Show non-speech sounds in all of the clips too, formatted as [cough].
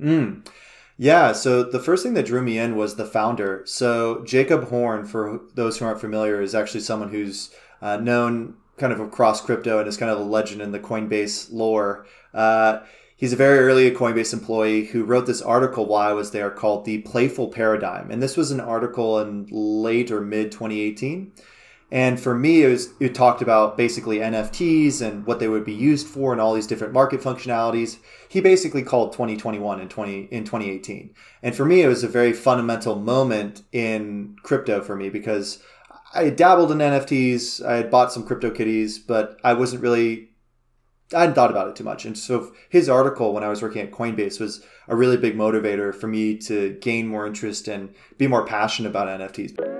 Mm. Yeah, so the first thing that drew me in was the founder. So Jacob Horne, for those who aren't familiar, is actually someone who's uh, known kind of across crypto and is kind of a legend in the Coinbase lore. Uh, he's a very early Coinbase employee who wrote this article while I was there called The Playful Paradigm. And this was an article in late or mid 2018. And for me, it, was, it talked about basically NFTs and what they would be used for and all these different market functionalities. He basically called 2021 and 20 in 2018. And for me, it was a very fundamental moment in crypto for me because I dabbled in NFTs. I had bought some CryptoKitties, but I wasn't really I hadn't thought about it too much. And so his article when I was working at Coinbase was a really big motivator for me to gain more interest and be more passionate about NFTs.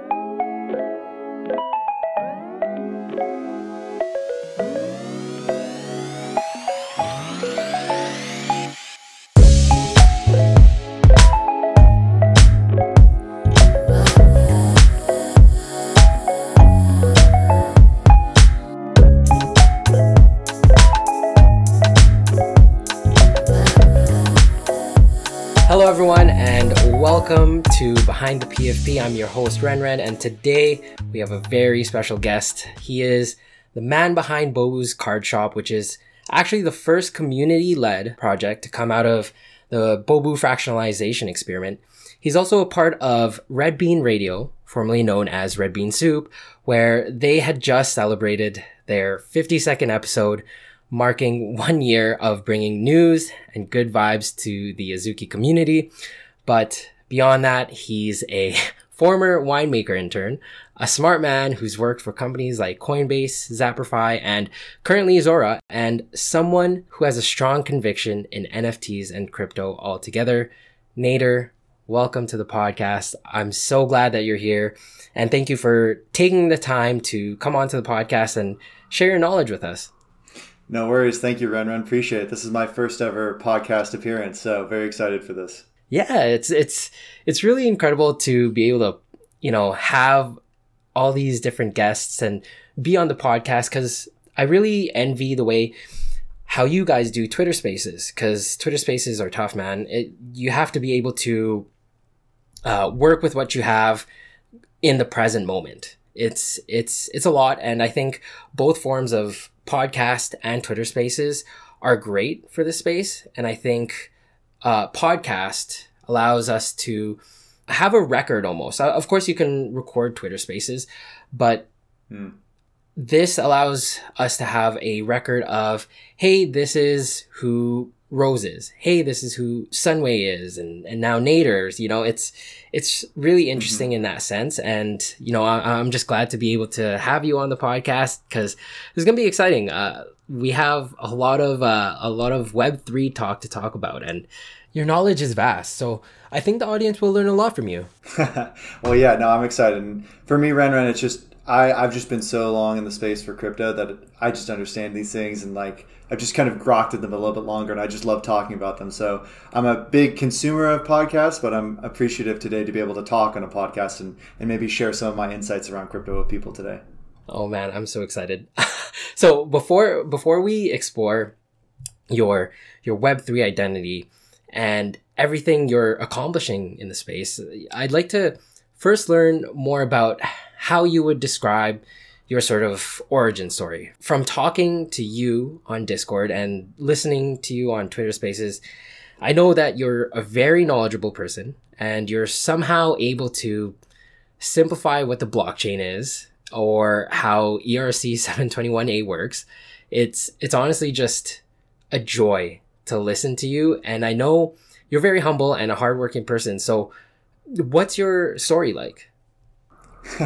Behind the PFP. I'm your host, Renren, and today we have a very special guest. He is the man behind Bobu's Card Shop, which is actually the first community led project to come out of the Bobu fractionalization experiment. He's also a part of Red Bean Radio, formerly known as Red Bean Soup, where they had just celebrated their 52nd episode marking one year of bringing news and good vibes to the Azuki community. But Beyond that, he's a [laughs] former winemaker intern, a smart man who's worked for companies like Coinbase, Zapper.fi, and currently Zora, and someone who has a strong conviction in NFTs and crypto altogether. Nader, welcome to the podcast. I'm so glad that you're here. And thank you for taking the time to come onto the podcast and share your knowledge with us. No worries. Thank you, Ren Ren. Appreciate it. This is my first ever podcast appearance, so very excited for this yeah, it's it's it's really incredible to be able to you know have all these different guests and be on the podcast because I really envy the way how you guys do Twitter Spaces because Twitter Spaces are tough, man. It, you have to be able to uh, work with what you have in the present moment. It's it's it's a lot, and I think both forms of podcast and Twitter Spaces are great for this space, and I think uh, podcast allows us to have a record almost. Uh, of course, you can record Twitter spaces, but mm. this allows us to have a record of, hey, this is who Rose is. Hey, this is who Sunway is, and and now Nader's. You know, it's it's really mm-hmm. interesting mm-hmm. in that sense, and you know, I, am just glad to be able to have you on the podcast because it's gonna be exciting. Uh, we have a lot of uh, a lot of Web three talk to talk about, and your knowledge is vast. So I think the audience will learn a lot from you. [laughs] well, yeah, no, I'm excited. And for me, Ren Ren, it's just I I've just been so long in the space for crypto that I just understand these things and like I've just kind of grokked at them a little bit longer, and I just love talking about them. So I'm a big consumer of podcasts, but I'm appreciative today to be able to talk on a podcast and, and maybe share some of my insights around crypto with people today. Oh man, I'm so excited. [laughs] so before before we explore your your Web three identity, and everything you're accomplishing in the space. I'd like to first learn more about how you would describe your sort of origin story. From talking to you on Discord and listening to you on Twitter Spaces, I know that you're a very knowledgeable person and you're somehow able to simplify what the blockchain is or how ERC 721A [laughs] works. It's it's honestly just a joy to listen to you. And I know you're very humble and a hardworking person. So, what's your story like? [laughs]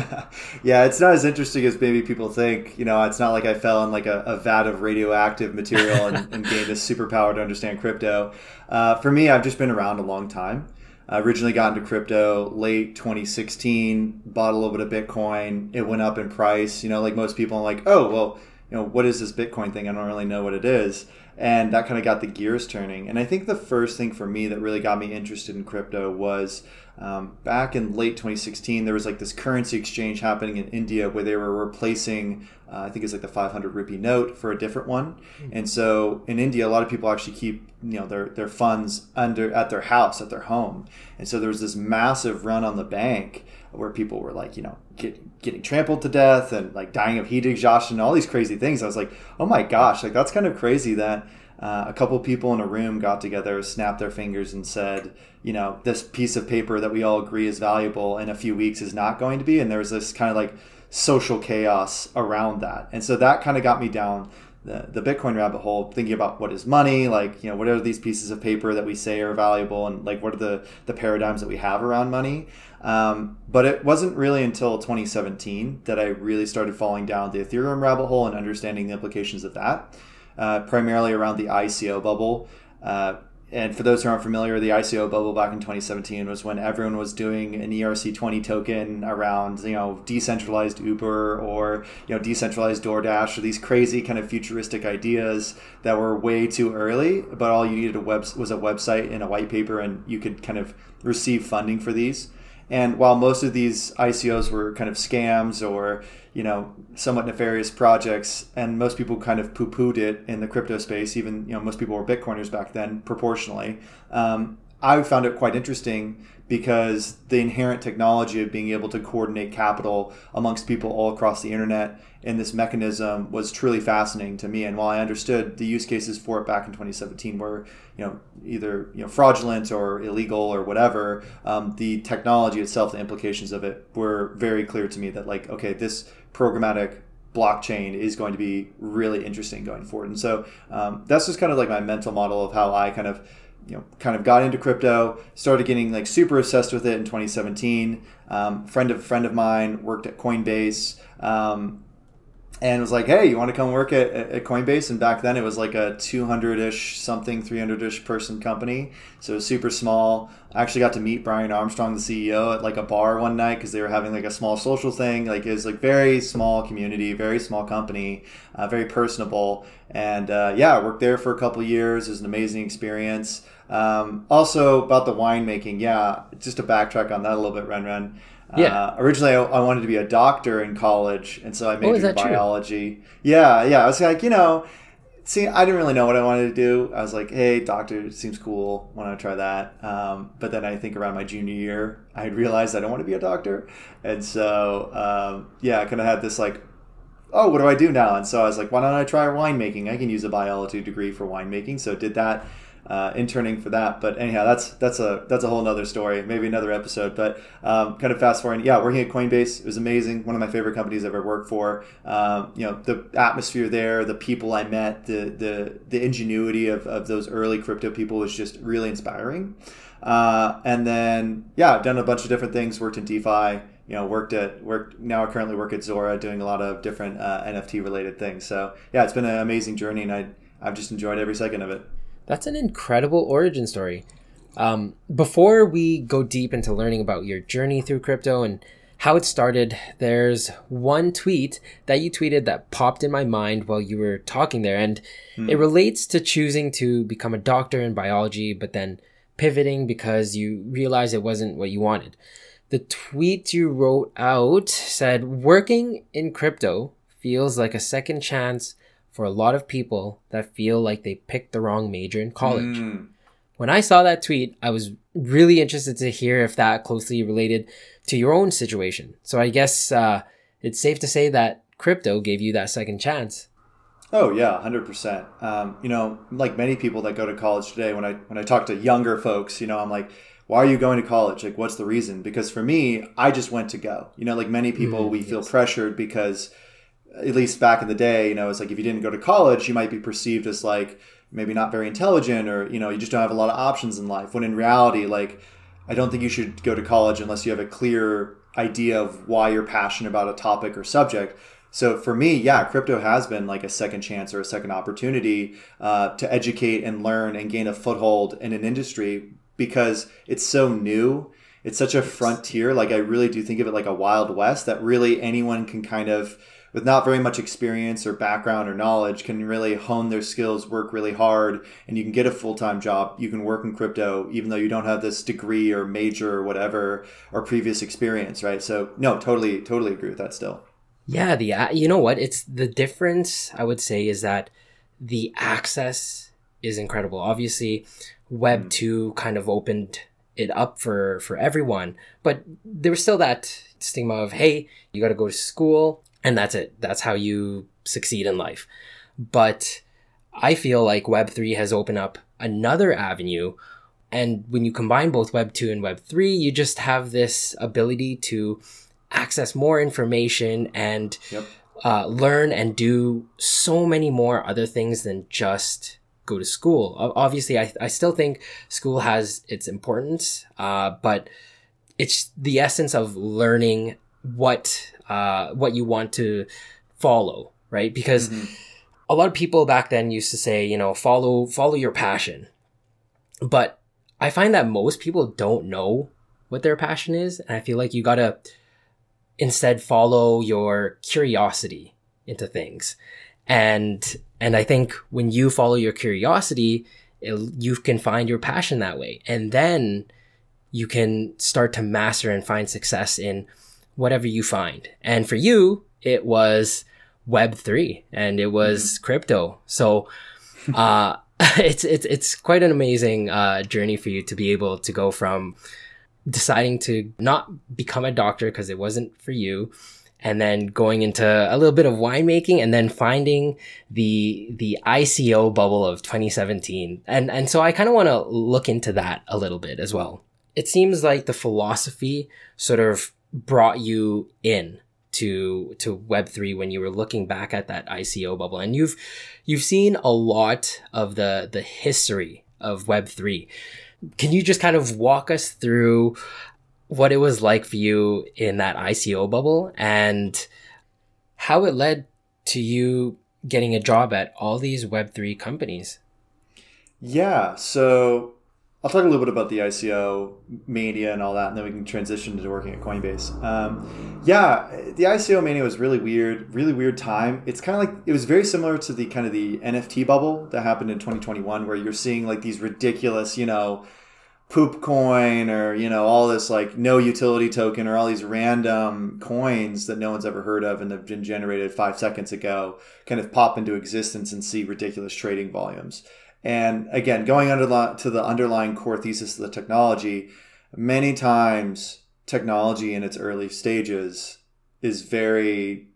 yeah, it's not as interesting as maybe people think. You know, it's not like I fell in like a, a vat of radioactive material and, [laughs] and, gained a superpower to understand crypto. Uh, for me, I've just been around a long time. I originally got into crypto late 2016, bought a little bit of Bitcoin. It went up in price. You know, like most people, I'm like, oh, well, you know, what is this Bitcoin thing? I don't really know what it is and that kind of got the gears turning. And I think the first thing for me that really got me interested in crypto was um, back in late 2016, there was like this currency exchange happening in India where they were replacing, uh, I think it's like the 500 rupee note for a different one. Mm-hmm. And so in India, a lot of people actually keep you know their their funds under at their house at their home. And so there was this massive run on the bank where people were like, you know, get, getting trampled to death and like dying of heat exhaustion, and all these crazy things. I was like, oh my gosh, like that's kind of crazy that uh, a couple people in a room got together, snapped their fingers, and said, you know, this piece of paper that we all agree is valuable in a few weeks is not going to be. And there was this kind of like social chaos around that. And so that kind of got me down the, the Bitcoin rabbit hole, thinking about what is money, like, you know, what are these pieces of paper that we say are valuable, and like, what are the, the paradigms that we have around money. Um, but it wasn't really until 2017 that I really started falling down the Ethereum rabbit hole and understanding the implications of that uh, primarily around the ICO bubble. Uh, and for those who aren't familiar, the ICO bubble back in 2017 was when everyone was doing an ERC20 token around, you know, decentralized Uber or, you know, decentralized DoorDash or these crazy kind of futuristic ideas that were way too early, but all you needed a web was a website and a white paper and you could kind of receive funding for these. And while most of these ICOs were kind of scams or you know somewhat nefarious projects, and most people kind of poo-pooed it in the crypto space. Even you know most people were Bitcoiners back then, proportionally. Um, I found it quite interesting because the inherent technology of being able to coordinate capital amongst people all across the internet in this mechanism was truly fascinating to me. And while I understood the use cases for it back in 2017 were, you know, either you know fraudulent or illegal or whatever, um, the technology itself, the implications of it were very clear to me. That like, okay, this programmatic blockchain is going to be really interesting going forward. And so um, that's just kind of like my mental model of how I kind of you know kind of got into crypto started getting like super obsessed with it in 2017 um, friend of a friend of mine worked at coinbase um, and was like, "Hey, you want to come work at, at Coinbase?" And back then, it was like a 200-ish something, 300-ish person company, so it was super small. I actually got to meet Brian Armstrong, the CEO, at like a bar one night because they were having like a small social thing. Like it was like very small community, very small company, uh, very personable, and uh, yeah, I worked there for a couple years. It was an amazing experience. Um, also about the winemaking, yeah, just to backtrack on that a little bit, Ren Ren. Yeah. Uh, originally, I, I, wanted to be a doctor in college, and so I majored oh, in biology. True? Yeah, yeah. I was like, you know, see, I didn't really know what I wanted to do. I was like, hey, doctor seems cool. Want to try that? Um, but then I think around my junior year, I realized I don't want to be a doctor, and so um, yeah, I kind of had this like. Oh, what do I do now? And so I was like, why don't I try winemaking? I can use a biology degree for winemaking. So did that uh, interning for that. But anyhow, that's that's a that's a whole other story, maybe another episode. But um, kind of fast forwarding, yeah, working at Coinbase it was amazing. One of my favorite companies I've ever worked for. Um, you know, the atmosphere there, the people I met, the the the ingenuity of, of those early crypto people was just really inspiring. Uh, and then yeah, I've done a bunch of different things. Worked in DeFi you know worked at worked now I currently work at Zora doing a lot of different uh, NFT related things. So yeah, it's been an amazing journey, and I I've just enjoyed every second of it. That's an incredible origin story. Um, before we go deep into learning about your journey through crypto and how it started, there's one tweet that you tweeted that popped in my mind while you were talking there. And hmm. it relates to choosing to become a doctor in biology, but then pivoting because you realized it wasn't what you wanted. The tweet you wrote out said, Working in crypto feels like a second chance for a lot of people that feel like they picked the wrong major in college. Mm. When I saw that tweet, I was really interested to hear if that closely related to your own situation. So I guess uh, it's safe to say that crypto gave you that second chance. Oh yeah, hundred um, percent. You know, like many people that go to college today, when I when I talk to younger folks, you know, I'm like, why are you going to college? Like, what's the reason? Because for me, I just went to go. You know, like many people, mm, we yes. feel pressured because at least back in the day, you know, it's like if you didn't go to college, you might be perceived as like maybe not very intelligent or, you know, you just don't have a lot of options in life. When in reality, like, I don't think you should go to college unless you have a clear idea of why you're passionate about a topic or subject. So for me, yeah, crypto has been like a second chance or a second opportunity uh, to educate and learn and gain a foothold in an industry because it's so new. It's such a frontier. Like I really do think of it like a wild west that really anyone can kind of with not very much experience or background or knowledge can really hone their skills, work really hard, and you can get a full time job. You can work in crypto even though you don't have this degree or major or whatever or previous experience, right? So no, totally, totally agree with that still. Yeah, the you know what? It's the difference I would say is that the access is incredible. Obviously, Web mm. 2 kind of opened it up for for everyone, but there was still that stigma of hey, you got to go to school and that's it. That's how you succeed in life. But I feel like Web 3 has opened up another avenue and when you combine both Web 2 and Web 3, you just have this ability to access more information and yep. uh, learn and do so many more other things than just go to school. Obviously, I, I still think school has its importance, uh, but it's the essence of learning what uh, what you want to follow, right? Because mm-hmm. a lot of people back then used to say, you know, follow follow your passion, but I find that most people don't know what their passion is, and I feel like you gotta instead follow your curiosity into things. And and I think when you follow your curiosity, it, you can find your passion that way. And then you can start to master and find success in whatever you find. And for you, it was Web3 and it was mm-hmm. crypto. So, [laughs] uh, [laughs] it's, it's, it's quite an amazing, uh, journey for you to be able to go from deciding to not become a doctor because it wasn't for you and then going into a little bit of winemaking and then finding the the ICO bubble of 2017. And and so I kind of want to look into that a little bit as well. It seems like the philosophy sort of brought you in to to web3 when you were looking back at that ICO bubble and you've you've seen a lot of the the history of web3 can you just kind of walk us through what it was like for you in that ICO bubble and how it led to you getting a job at all these Web3 companies? Yeah, so I'll talk a little bit about the ICO mania and all that, and then we can transition to working at Coinbase. Um, yeah, the ICO mania was really weird, really weird time. It's kind of like it was very similar to the kind of the NFT bubble that happened in 2021, where you're seeing like these ridiculous, you know, poop coin or you know all this like no utility token or all these random coins that no one's ever heard of and have been generated five seconds ago kind of pop into existence and see ridiculous trading volumes and again going under the, to the underlying core thesis of the technology many times technology in its early stages is very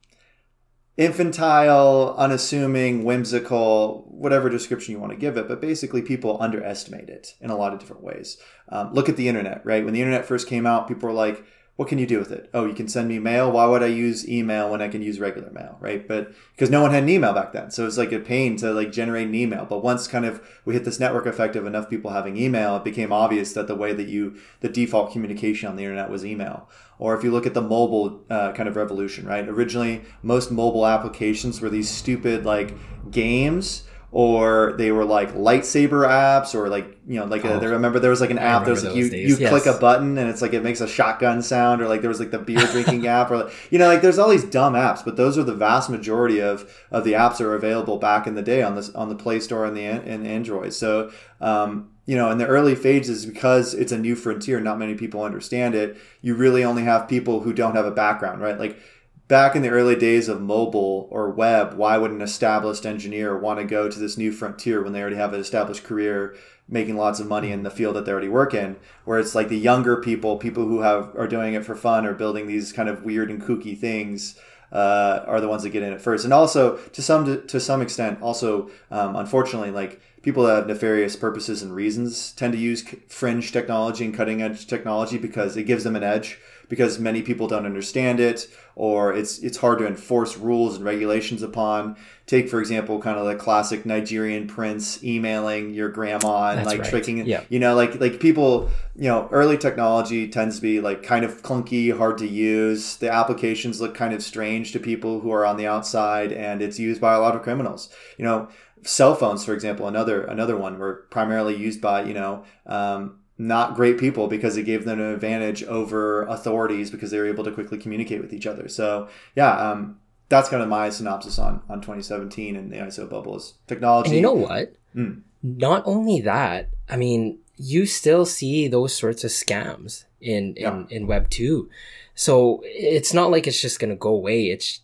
infantile, unassuming, whimsical, whatever description you want to give it. But basically, people underestimate it in a lot of different ways. Um, look at the internet, right? When the internet first came out, people were like, what can you do with it? Oh, you can send me mail. Why would I use email when I can use regular mail, right? But because no one had an email back then, so it's like a pain to like generate an email. But once kind of we hit this network effect of enough people having email, it became obvious that the way that you the default communication on the internet was email. Or if you look at the mobile uh, kind of revolution, right? Originally, most mobile applications were these stupid like games or they were like lightsaber apps or like you know like a, oh, I remember there was like an app that was like you, you yes. click a button and it's like it makes a shotgun sound or like there was like the beer drinking [laughs] app or like, you know like there's all these dumb apps but those are the vast majority of of the apps that are available back in the day on this on the Play Store and the and Android. So um, you know in the early phases because it's a new frontier not many people understand it you really only have people who don't have a background right? Like back in the early days of mobile or web, why would an established engineer want to go to this new frontier when they already have an established career making lots of money in the field that they already work in? Where it's like the younger people, people who have are doing it for fun or building these kind of weird and kooky things. Uh, are the ones that get in at first, and also to some to some extent, also um, unfortunately, like people that have nefarious purposes and reasons tend to use fringe technology and cutting edge technology because it gives them an edge because many people don't understand it or it's it's hard to enforce rules and regulations upon. Take for example, kind of the classic Nigerian prince emailing your grandma and That's like right. tricking, yeah. you know, like like people, you know, early technology tends to be like kind of clunky, hard to use. The applications look kind of strange to people who are on the outside, and it's used by a lot of criminals. You know, cell phones, for example, another another one were primarily used by you know um, not great people because it gave them an advantage over authorities because they were able to quickly communicate with each other. So yeah, um, that's kind of my synopsis on on 2017 and the ICO bubbles technology. And you know what? Mm. Not only that, I mean, you still see those sorts of scams in in, Yeah. in Web two, so it's not like it's just gonna go away. It's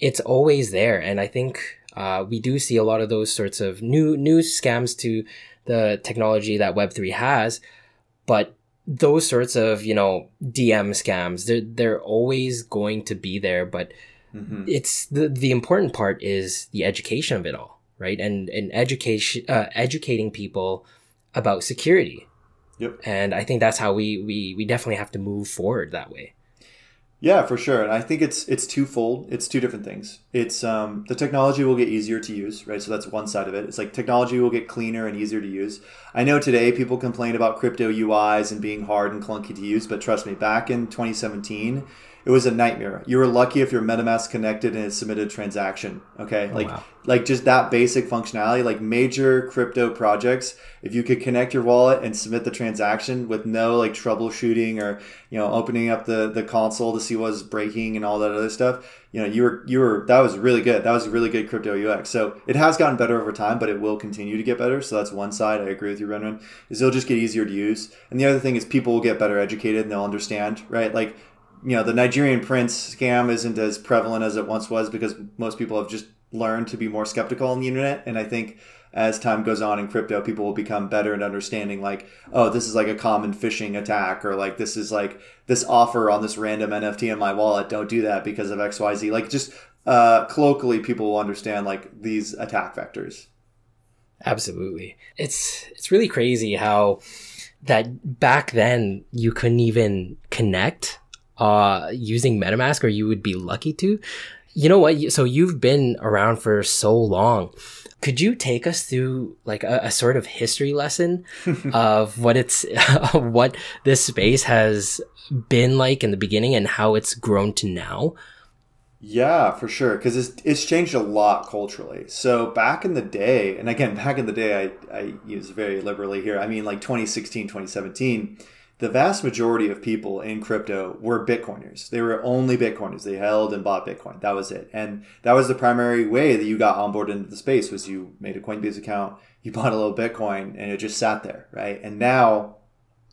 it's always there, and I think uh, we do see a lot of those sorts of new new scams to the technology that Web three has, but those sorts of you know DM scams they're they're always going to be there, but Mhm. it's the the important part is the education of it all right and and education uh, educating people about security Yep. and i think that's how we we we definitely have to move forward that way Yeah, for sure. And I think it's it's twofold. It's two different things. It's um, the technology will get easier to use, right? So that's one side of it. It's like technology will get cleaner and easier to use. I know today people complain about crypto UIs and being hard and clunky to use, but trust me, back in 2017, it was a nightmare. You were lucky if your MetaMask connected and it submitted a transaction. Okay, oh, like wow. like just that basic functionality. Like major crypto projects, if you could connect your wallet and submit the transaction with no like troubleshooting or you know opening up the the console to see what's breaking and all that other stuff, you know you were you were that was really good. That was really good crypto UX. So it has gotten better over time, but it will continue to get better. So that's one side. I agree with you, Renren. Is it'll just get easier to use, and the other thing is people will get better educated and they'll understand, right? Like you know the Nigerian prince scam isn't as prevalent as it once was because most people have just learned to be more skeptical on the internet. And I think as time goes on in crypto people will become better at understanding like oh this is like a common phishing attack or like this is like this offer on this random NFT in my wallet. Don't do that because of XYZ like just uh, colloquially people will understand like these attack vectors. Absolutely. It's it's really crazy how that back then you couldn't even connect uh using metamask or you would be lucky to you know what so you've been around for so long could you take us through like a, a sort of history lesson [laughs] of what it's [laughs] what this space has been like in the beginning and how it's grown to now Yeah, for sure. Because it's, it's changed a lot culturally. So back in the day, and again, back in the day, I, I use very liberally here. I mean, like 2016, 2017, the vast majority of people in crypto were Bitcoiners. They were only Bitcoiners. They held and bought Bitcoin. That was it. And that was the primary way that you got onboarded into the space was you made a Coinbase account, you [laughs] bought a little Bitcoin, and it just sat there, right? And now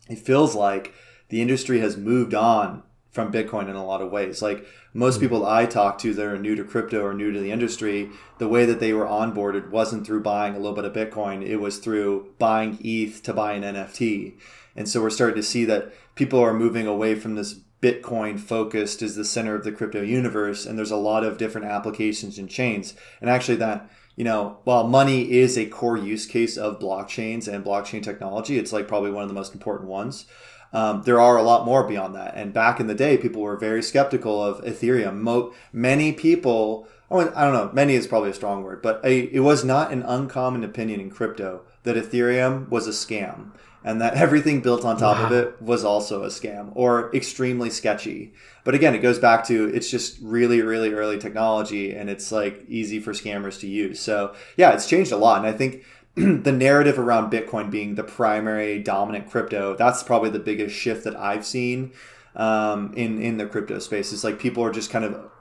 it feels like the industry has moved on from Bitcoin in a lot of ways. Like most hmm. people I talk to that are new to crypto or new to the industry, the way that they were onboarded wasn't through buying a little bit of Bitcoin. It was through buying ETH to buy an NFT. And so we're starting to see that people are moving away from this Bitcoin focused as the center of the crypto universe. And there's a lot of different applications and chains. And actually that you know, while money is a core use case of blockchains and blockchain technology, it's like probably one of the most important ones. Um, there are a lot more beyond that. And back in the day, people were very skeptical of Ethereum. Mo- many people, I don't know, many is probably a strong word, but a, it was not an uncommon opinion in crypto that Ethereum was a scam and that everything built on top of it was also a scam or extremely sketchy. But again, it goes back to it's just really, really early technology and it's like easy for scammers to use. So yeah, it's changed a lot. And I think [clears throat] the narrative around Bitcoin being the primary dominant crypto, that's probably the biggest shift that I've seen um, in, in the crypto space. It's like people are just kind of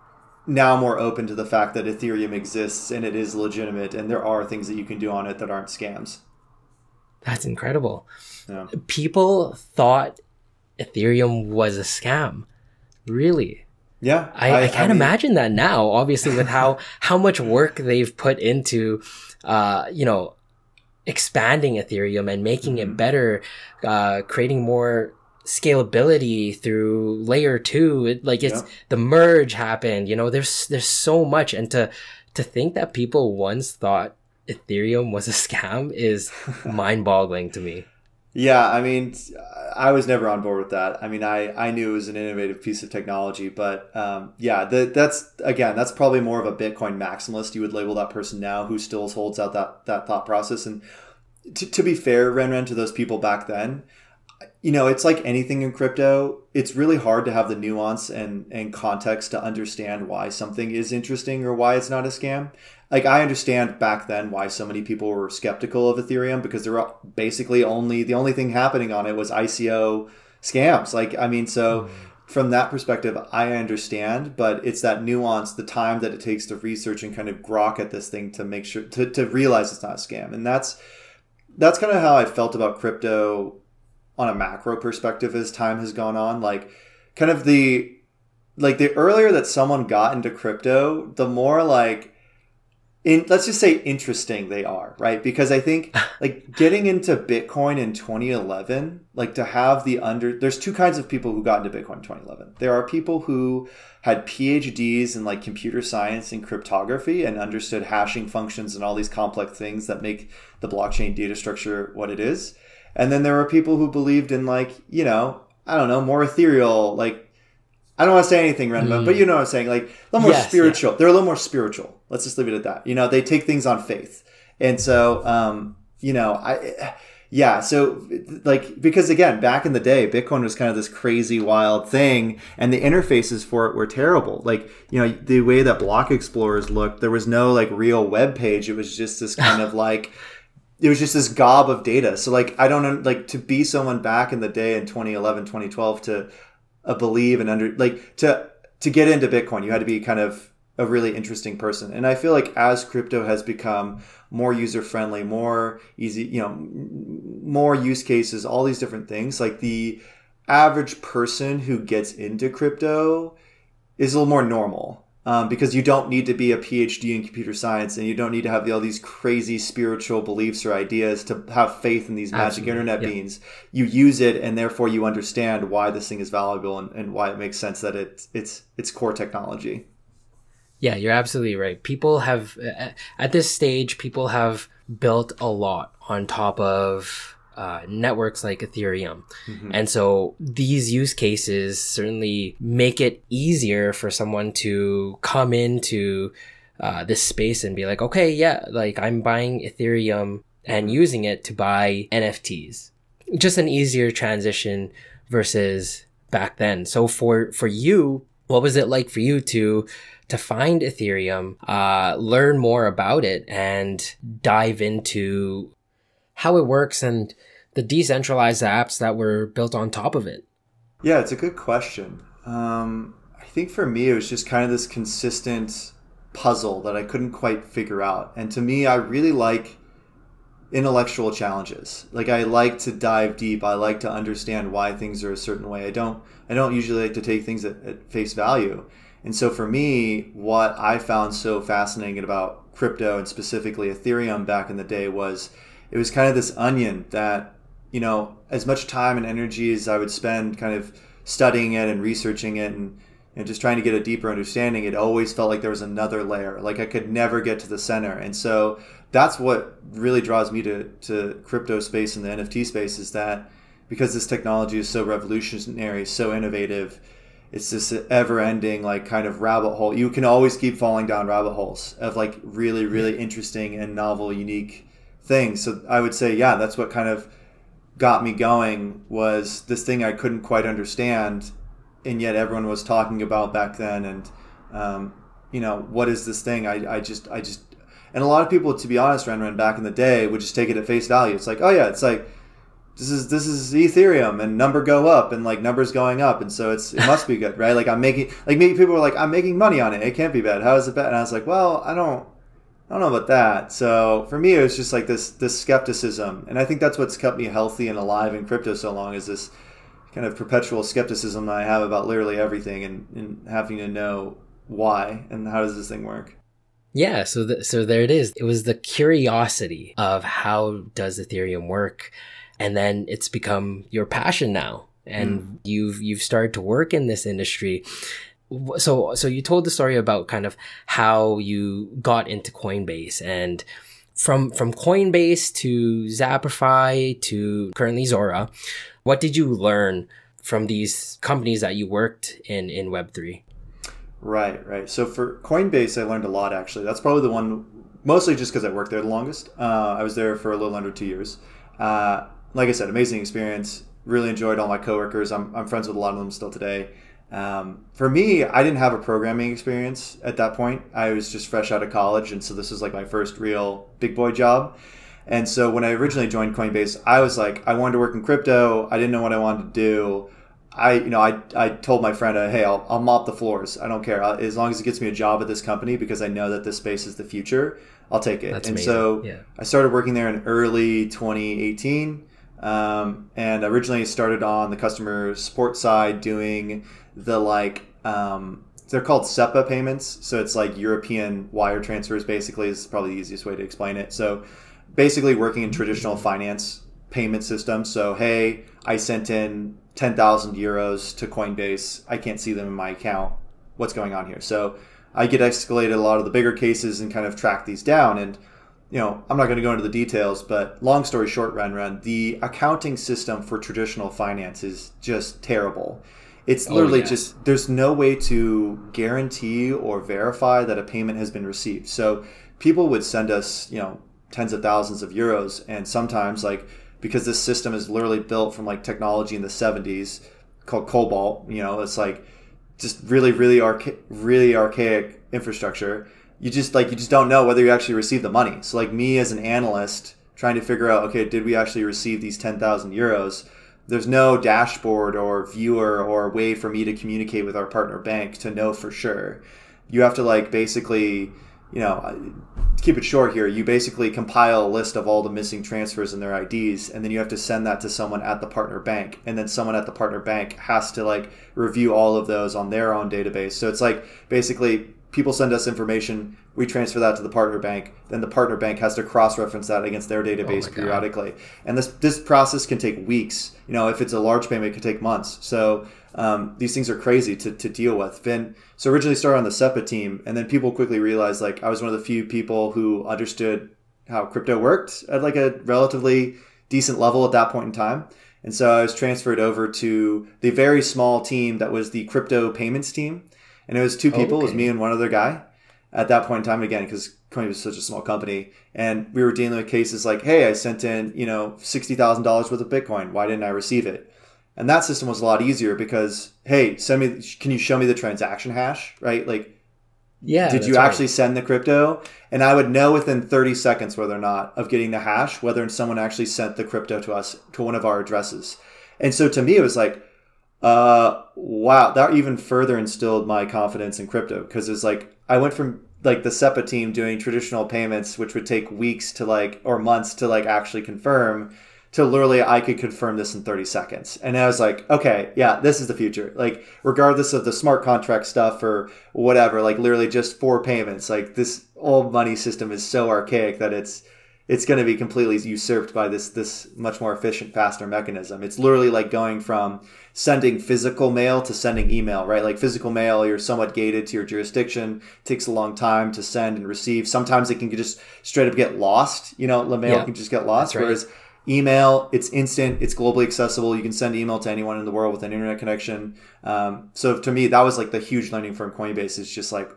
now more open to the fact that Ethereum exists and it is legitimate and there are things that you can do on it that aren't scams. That's incredible Yeah. people thought ethereum was a scam really Yeah. I, I, can't mean- imagine that now. Obviously, with how [laughs] how much work they've put into, uh, you know, expanding Ethereum and making Mhm. it better, uh, creating more scalability through layer two. It, like it's Yeah. the merge happened. You know, there's there's so much, and to to think that people once thought Ethereum was a [laughs] scam is mind boggling to me. Yeah, I mean, I was never on board with that. I mean, I, I knew it was an innovative piece of technology, but um, yeah, the, that's again, that's probably more of a Bitcoin maximalist. You would label that person now who still holds out that that thought process. And to, to be fair, Renren, to those people back then, you know, it's like anything in crypto. It's really hard to have the nuance and and context to understand why something is interesting or why it's not a scam like I understand back then why so many people were skeptical of Ethereum because there were basically only the only thing happening on it was ICO scams. Like I mean, so hmm. from that perspective, I understand, but it's that nuance, the time that it takes to research and kind of grok at this thing to make sure to, to realize it's not a scam. And that's that's kind of how I felt about crypto on a macro perspective as time has gone on. Like kind of the like the earlier that someone got into crypto, the more like in let's just say interesting they are, right? Because I think [laughs] like getting into Bitcoin in 2011, like to have the under there's two kinds of people who got into Bitcoin in 2011. There are people who had PhDs in like computer science and cryptography and understood hashing functions and all these complex things that make the blockchain data structure what it is. And then there were people who believed in like, you know, I don't know, more ethereal, like I don't want to say anything random, mm. but you know what I'm saying. Like a little more yes, spiritual. Yeah. They're a little more spiritual. Let's just leave it at that. You know, they take things on faith, and so um, you know, I yeah. So like because again, back in the day, Bitcoin was kind of this crazy, wild thing, and the interfaces for it were terrible. Like you know, the way that block explorers looked, there was no like real web page. It was just this kind of [laughs] like it was just this gob of data. So like I don't like to be someone back in the day in 2011, 2012 to a believe and under like to to get into Bitcoin, you had to be kind of a really interesting person. And I feel like as crypto has become more user friendly, more easy, you know, more use cases, all these different things, like the average person who gets into crypto is a little more normal um, because you don't need to be a PhD in computer science and you don't need to have all these crazy spiritual beliefs or ideas to have faith in these magic Absolutely. internet beings. You use it and therefore you understand why this thing is valuable and, and why it makes sense that it's it's it's core technology. Yeah, you're absolutely right. People have at this stage, people have built a lot on top of uh, networks like Ethereum. Mm-hmm. And so these use cases certainly make it easier for someone to come into uh, this space and be like, okay, yeah, like I'm buying Ethereum and using it to buy NFTs. Just an easier transition versus back then. So for for you, what was it like for you to to find Ethereum, uh, learn more about it, and dive into how it works and the decentralized apps that were built on top of it? Yeah, it's a good question. Um, I think for me, it was just kind of this consistent puzzle that I couldn't quite figure out. And to me, I really like intellectual challenges. Like I like to dive deep. I like to understand why things are a certain way. I don't I don't usually like to take things at, at face value. And so for me, what I found so fascinating about crypto and specifically Ethereum back in the day was it was kind of this onion that you know, as much time and energy as I would spend kind of studying it and researching it and, and just trying to get a deeper understanding, it always felt like there was another layer. Like I could never get to the center. And so that's what really draws me to, to crypto space and the NFT space is that because this technology is so revolutionary, so innovative, it's this ever ending like kind of rabbit hole. You can always keep falling down rabbit holes of like really, really mm-hmm. interesting and novel, unique things. So I would say, yeah, that's what kind of got me going was this thing I couldn't quite understand, and yet everyone was talking about back then. And um, you know, what is this thing? I, I just I just and a lot of people, to be honest, Ren back in the day would just take it at face value. It's like, oh yeah, it's like this is this is Ethereum and number go up and like numbers going up, and so it's it must be good, right? Like I'm making like maybe people were like, I'm making money on it. It can't be bad. How is it bad? And I was like, well, I don't I don't know about that. So for me, it was just like this this skepticism, and I think that's what's kept me healthy and alive in crypto so long is this kind of perpetual skepticism that I have about literally everything, and, and having to know why and how does this thing work. Yeah, so the, so there it is. It was the curiosity of how does Ethereum work, and then it's become your passion now, and mm. you've you've started to work in this industry so so you told the story about kind of how you got into Coinbase and from from Coinbase to Zapper.fi to currently Zora, what did you learn from these companies that you worked in in Web three? Right, right. So for Coinbase, I learned a lot actually. That's probably the one, mostly just because I worked there the longest. Uh, I was there for a little under two years. Uh, like I said, amazing experience. Really enjoyed all my coworkers. I'm, I'm friends with a lot of them still today. Um, for me, I didn't have a programming experience at that point. I was just fresh out of college, and so this was like my first real big boy job. And so when I originally joined Coinbase, I was like, I wanted to work in crypto. I didn't know what I wanted to do. I, you know, I, I told my friend, uh, hey, I'll, I'll mop the floors. I don't care uh, as long as it gets me a job at this company because I know that this space is the future. I'll take it. That's and amazing. so Yeah. I started working there in early 2018. Um, and originally started on the customer support side doing the like, um, they're called SEPA payments. So it's like European wire transfers, basically, is probably the easiest way to explain it. So basically working in traditional finance payment systems. So, hey, I sent in 10,000 euros to Coinbase. I can't see them in my account. What's going on here? So I get escalated a lot of the bigger cases and kind of track these down. And, you know, I'm not going to go into the details, but long story short, Ren Ren, the accounting system for traditional finance is just terrible. It's Oh, literally yeah. just, there's no way to guarantee or verify that a payment has been received. So people would send us, you know, tens of thousands of euros. And sometimes, like, because this system is literally built from like technology in the 70s called COBOL, you know, it's like just really, really, archa- really archaic infrastructure. You just like, you just don't know whether you actually receive the money. So, like, me as an analyst trying to figure out, okay, did we actually receive these 10,000 euros? There's no dashboard or viewer or way for me to communicate with our partner bank to know for sure. You have to like basically, you know, keep it short here, you basically compile a list of all the missing transfers and their IDs, and then you have to send that to someone at the partner bank, and then someone at the partner bank has to like review all of those on their own database. So it's like basically people send us information, we transfer that to the partner bank, then the partner bank has to cross-reference that against their database God. periodically, and this this process can take weeks. You know, if it's a large payment, it could take months. So um, these things are crazy to, to deal with. Then so originally started on the SEPA team, and then people quickly realized like I was one of the few people who understood how crypto worked at like a relatively decent level at that point in time. And so I was transferred over to the very small team that was the crypto payments team. And it was two people, it was me and one other guy at that point in time again, because Coinbase was such a small company. And we were dealing with cases like, hey, I sent in, you know, $60,000 worth of Bitcoin. Why didn't I receive it? And that system was a lot easier because, hey, send me, can you show me the transaction hash, right? Like, Yeah. did you right. actually send the crypto? And I would know within 30 seconds whether or not of getting the hash, whether someone actually sent the crypto to us to one of our addresses. And so to me, it was like, uh, wow, that even further instilled my confidence in crypto because it's like I went from like the SEPA team doing traditional payments, which would take weeks to like or months to like actually confirm, to literally I could confirm this in 30 seconds. And I was like, okay, yeah, this is the future. Like regardless of the smart contract stuff or whatever, like literally just for payments, like this old money system is so archaic that it's it's going to be completely usurped by this this much more efficient faster mechanism it's literally like going from sending physical mail to sending email right? Like physical mail you're somewhat gated to your jurisdiction. Takes a long time to send and receive. Sometimes it can just straight up get lost you know the mail Yeah, can just get lost. Right. whereas email it's instant it's globally accessible. You can send email to anyone in the world with an internet connection. Um, so to me that was like the huge learning from coinbase is just like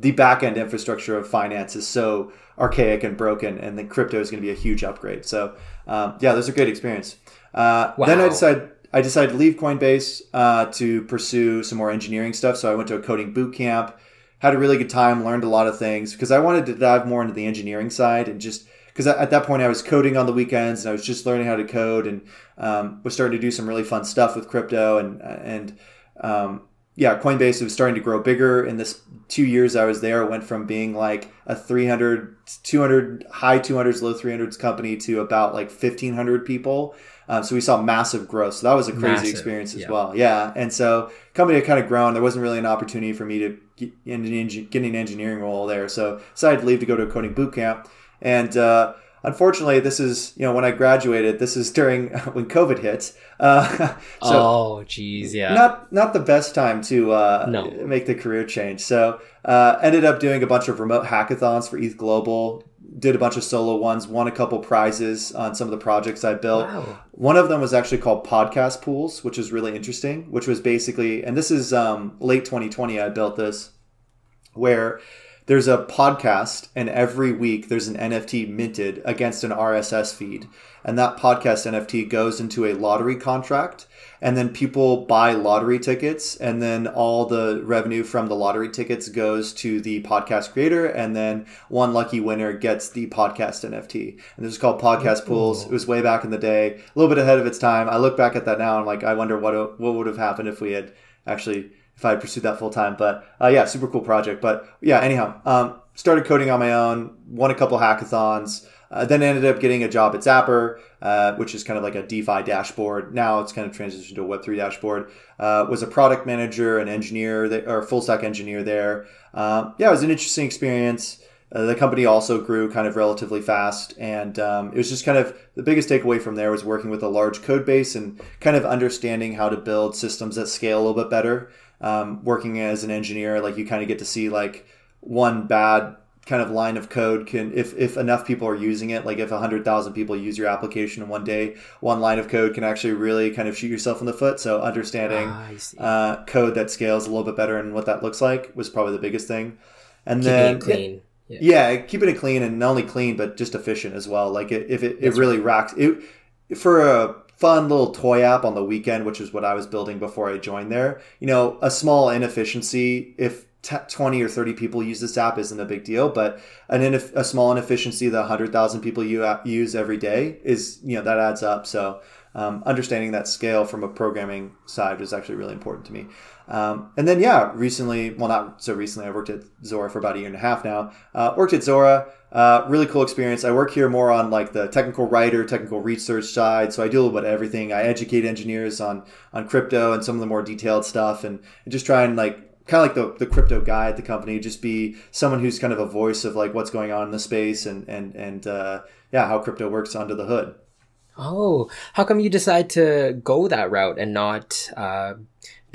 the back end infrastructure of finance is so archaic and broken, and the crypto is going to be a huge upgrade. So, um, yeah, there's a great experience. Uh, Then I decided I decided to leave Coinbase uh, to pursue some more engineering stuff. So I went to a coding boot camp, had a really good time, learned a lot of things because I wanted to dive more into the engineering side and just because at that point I was coding on the weekends and I was just learning how to code and um, was starting to do some really fun stuff with crypto and and um, yeah, Coinbase was starting to grow bigger. In this two years I was there, it went from being like a 300, 200, high 200s, low 300s company to about like 1,500 people. Um, so we saw massive growth. So that was a crazy Massive, experience as yeah. well. Yeah. And so company had kind of grown. There wasn't really an opportunity for me to get an, get an engineering role there. So decided to leave to go to a coding boot camp. And uh, unfortunately, this is, you know, when I graduated, this is during [laughs] when COVID hit. Uh, [laughs] so oh, geez, yeah. not not the best time to uh, No. make the career change. So uh, ended up doing a bunch of remote hackathons for ETH Global. Did a bunch of solo ones. Won a couple prizes on some of the projects I built. Wow. One of them was actually called Podcast Pools, which was really interesting. Which was basically, and this is um, late 2020. I built this, where there's a podcast, and every week there's an NFT minted against an RSS feed. And that podcast NFT goes into a lottery contract. And then people buy lottery tickets, and then all the revenue from the lottery tickets goes to the podcast creator. And then one lucky winner gets the podcast NFT. And this is called Podcast Pools. It was way back in the day, a little bit ahead of its time. I look back at that now and like, I wonder what, what would have happened if we had actually if I pursued that full time. But uh, yeah, super cool project. But yeah, anyhow, um, started coding on my own, won a couple hackathons. Uh, then ended up getting a job at Zapper, uh, which is kind of like a DeFi dashboard. Now it's kind of transitioned to a Web3 dashboard. Uh, was a product manager, an engineer, or full stack engineer there. Um, yeah, it was an interesting experience. Uh, the company also grew kind of relatively fast, and um, it was just kind of the biggest takeaway from there was working with a large code base and kind of understanding how to build systems that scale a little bit better um, working as an engineer, like you kind of get to see like one bad kind of line of code can if, if enough people are using it like if 100000 people use your application in one day one line of code can actually really kind of shoot yourself in the foot. So understanding ah, uh, code that scales a little bit better and what that looks like was probably the biggest thing. And Keeping then clean. Yeah, yeah, keeping it clean and not only clean but just efficient as well. Like it, if it, it really right. racks it for a fun little toy app on the weekend, which is what I was building before I joined there. You know, a small inefficiency, if t- 20 or 30 people use this app, isn't a big deal, but an ineff- a small inefficiency that 100,000 people you use every day is, you know, that adds up. So, um, understanding that scale from a programming side was actually really important to me. Um, and then, yeah, recently, well, not so recently, I worked at Zora for about a year and a half now. Uh, worked at Zora, uh, really cool experience. I work here more on like the technical writer, technical research side. So I do a little bit of everything. I educate engineers on on crypto and some of the more detailed stuff, and, and just try and like kind of like the, the crypto guy at the company, just be someone who's kind of a voice of like what's going on in the space and and and uh, yeah, how crypto works under the hood. Oh, how come you decide to go that route and not uh,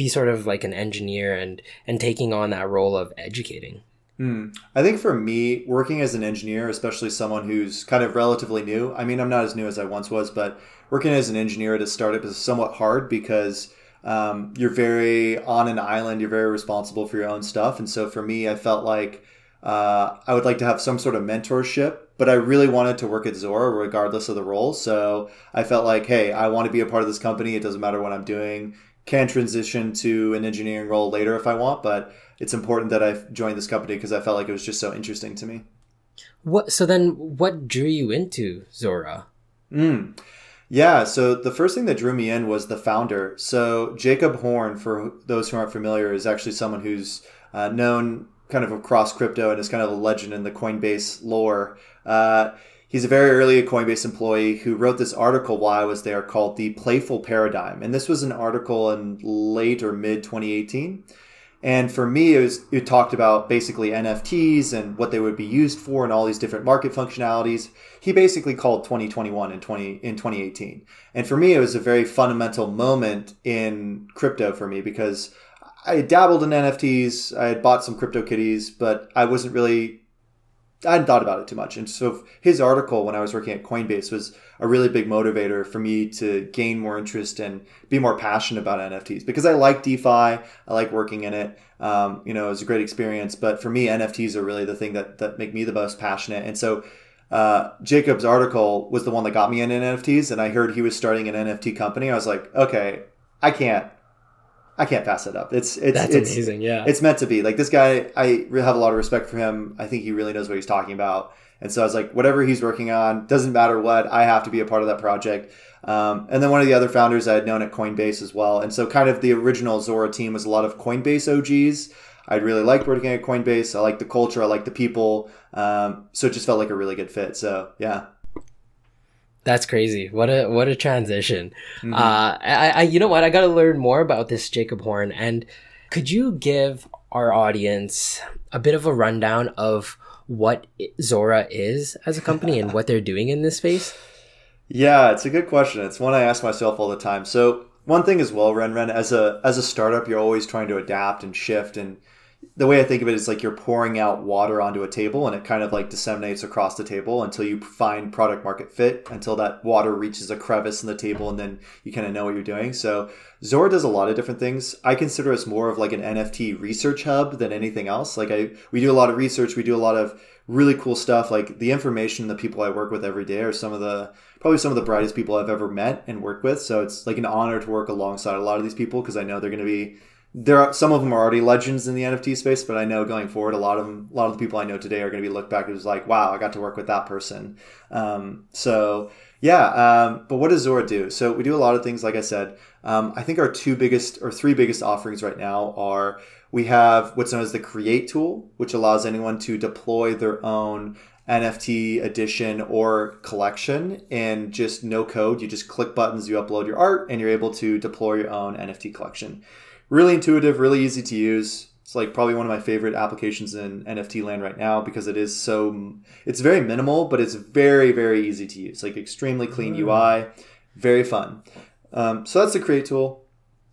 be sort of like an engineer and and taking on that role of educating? Hmm. I think for me, working as an engineer, especially someone who's kind of relatively new, I mean, I'm not as new as I once was, but working as an engineer at a startup is somewhat hard because um, you're very on an island, you're very responsible for your own stuff. And so for me, I felt like uh, I would like to have some sort of mentorship, but I really wanted to work at Zora regardless of the role. So I felt like, hey, I want to be a part of this company. It doesn't matter what I'm doing. Can transition to an engineering role later if I want, but it's important that I joined this company because I felt like it was just so interesting to me. What? So then, what drew you into Zora? Mm. Yeah, so the first thing that drew me in was the founder. So Jacob Horne, for those who aren't familiar, is actually someone who's uh, known kind of across crypto and is kind of a legend in the Coinbase lore. Uh, he's a very early Coinbase employee who wrote this article while I was there called "The Playful Paradigm," and this was an article in late or mid 2018. And for me, it was it talked about basically NFTs and what they would be used for and all these different market functionalities. He basically called 2021 and 20 in 2018. And for me, it was a very fundamental moment in crypto for me because I dabbled in NFTs. I had bought some CryptoKitties, but I wasn't really I hadn't thought about it too much. And so his article when I was working at Coinbase was a really big motivator for me to gain more interest and be more passionate about NFTs because I like DeFi. I like working in it. Um, you know, it was a great experience. But for me, NFTs are really the thing that, that make me the most passionate. And so uh, Jacob's article was the one that got me into NFTs. And I heard he was starting an NFT company. I was like, okay, I can't I can't pass it up. It's it's That's it's, amazing. Yeah, it's meant to be. Like this guy, I really have a lot of respect for him. I think he really knows what he's talking about. And so I was like, whatever he's working on, doesn't matter what, I have to be a part of that project. Um, and then one of the other founders I had known at Coinbase as well. And so kind of the original Zora team was a lot of Coinbase OGs. I really liked working at Coinbase. I liked the culture. I liked the people. Um, so it just felt like a really good fit. So yeah. That's crazy. What a what a transition. Mm-hmm. Uh, I, I you know what? I got to learn more about this Jacob Horne. And could you give our audience a bit of a rundown of what Zora is as a company and what they're doing in this space? Yeah, it's a good question. It's one I ask myself all the time. So one thing as well, Ren Ren, as a as a startup, you're always trying to adapt and shift and the way I think of it is like you're pouring out water onto a table and it kind of like disseminates across the table until you find product market fit, until that water reaches a crevice in the table and then you kind of know what you're doing. So Zora does a lot of different things. I consider us more of like an NFT research hub than anything else. Like I we do a lot of research, we do a lot of really cool stuff. Like the information the people I work with every day are some of the probably some of the brightest people I've ever met and worked with. So it's like an honor to work alongside a lot of these people because I know they're going to be there are some of them are already legends in the NFT space, but I know going forward, a lot of them, a lot of the people I know today are going to be looked back as like, wow, I got to work with that person. Um, so yeah, um, but what does Zora do? So we do a lot of things, like I said. Um, I think our two biggest or three biggest offerings right now are we have what's known as the Create tool, which allows anyone to deploy their own NFT edition or collection and just no code. You just click buttons, you upload your art, and you're able to deploy your own NFT collection really intuitive, really easy to use. It's like probably one of my favorite applications in NFT land right now because it is so it's very minimal, but it's very very easy to use. Like extremely clean mm. UI, very fun. Um, so that's the create tool.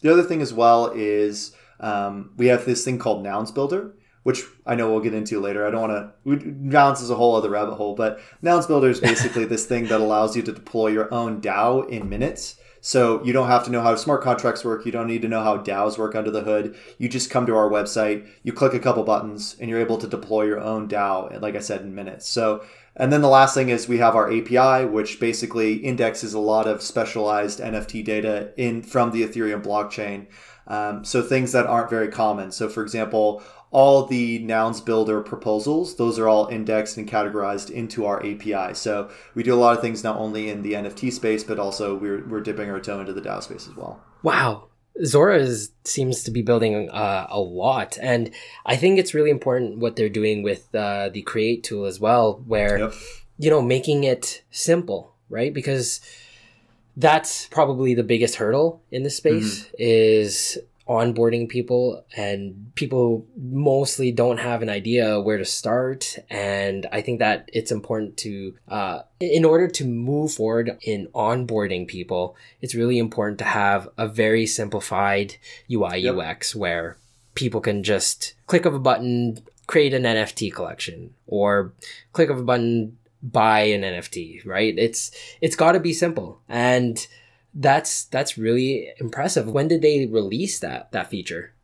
The other thing as well is um, we have this thing called Nouns Builder, which I know we'll get into later. I don't want to. Nouns is a whole other rabbit hole, but Nouns Builder is basically [laughs] this thing that allows you to deploy your own DAO in minutes. So you don't have to know how smart contracts work. You don't need to know how DAOs work under the hood. You just come to our website, you click a couple buttons, and you're able to deploy your own DAO, like I said, in minutes. So, and then the last thing is we have our API, which basically indexes a lot of specialized NFT data in from the Ethereum blockchain. Um, so things that aren't very common. So, for example, all the nouns builder proposals, those are all indexed and categorized into our API. So we do a lot of things not only in the NFT space, but also we're, we're dipping our toe into the DAO space as well. Wow. Zora is, seems to be building uh, a lot. And I think it's really important what they're doing with uh, the Create tool as well, where, yep. you know, making it simple, right? Because that's probably the biggest hurdle in this space mm-hmm. is onboarding people and people mostly don't have an idea where to start. And i think that it's important to uh, in order to move forward in onboarding people it's really important to have a very simplified ui yep. ux where people can just click of a button create an nft collection or click of a button buy an nft right? It's it's got to be simple. And that's that's really impressive. When did they release that that feature?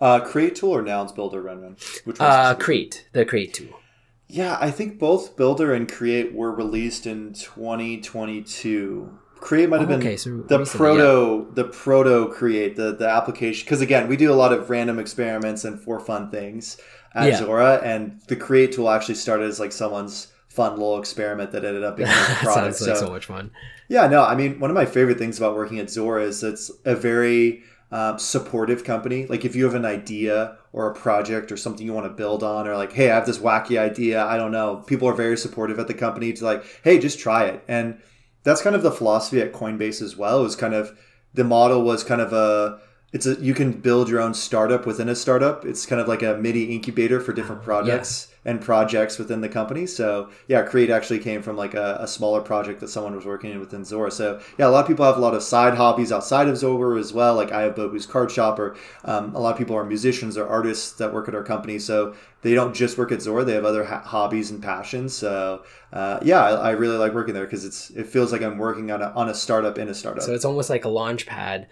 Uh, create tool or nouns builder, Renren? Which uh, create the create tool. Yeah, I think both builder and create were released in 2022. Create might have oh, been so the recently, proto yeah. the proto create the the application because again we do a lot of random experiments and for fun things at yeah. Zora and the create tool actually started as like someone's fun little experiment that ended up [laughs] being a product. Sounds like so, so much fun. Yeah, no, I mean, one of my favorite things about working at Zora is it's a very um, supportive company. Like if you have an idea or a project or something you want to build on, or like, hey, I have this wacky idea. I don't know. People are very supportive at the company to like, hey, just try it. And that's kind of the philosophy at Coinbase as well. It was kind of the model was kind of a it's a you can build your own startup within a startup. It's kind of like a mini incubator for different projects and projects within the company. So yeah, Create actually came from like a, a, smaller project that someone was working in within Zora. So yeah, a lot of people have a lot of side hobbies outside of Zora as well. Like I have Bobu's Card Shop, or um, a lot of people are musicians or artists that work at our company. So they don't just work at Zora; they have other ha- hobbies and passions. So uh, yeah, I, I, really like working there because it's it feels like I'm working on a on a startup in a startup. So it's almost like a launch pad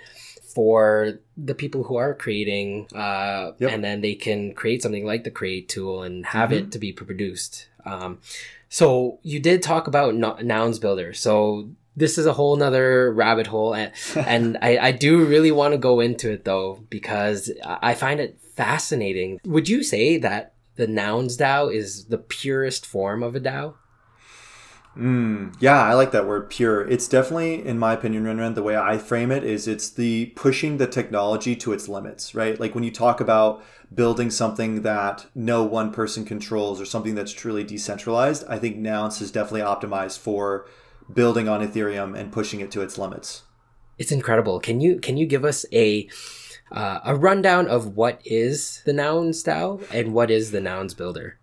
for the people who are creating, uh, yep. and then they can create something like the Create tool and have mm-hmm. it to be produced. Um, so you did talk about no- Nouns Builder. So this is a whole nother rabbit hole, and, [laughs] and I, I do really want to go into it though because I find it fascinating. Would you say that the Nouns DAO is the purest form of a DAO? Mm, yeah, I like that word pure. It's definitely, in my opinion, Renren, the way I frame it is it's the pushing the technology to its limits, right? Like when you talk about building something that no one person controls or something that's truly decentralized, I think Nouns is definitely optimized for building on Ethereum and pushing it to its limits. It's incredible. Can you can you give us a uh, a rundown of what is the Nouns DAO and what is the Nouns Builder?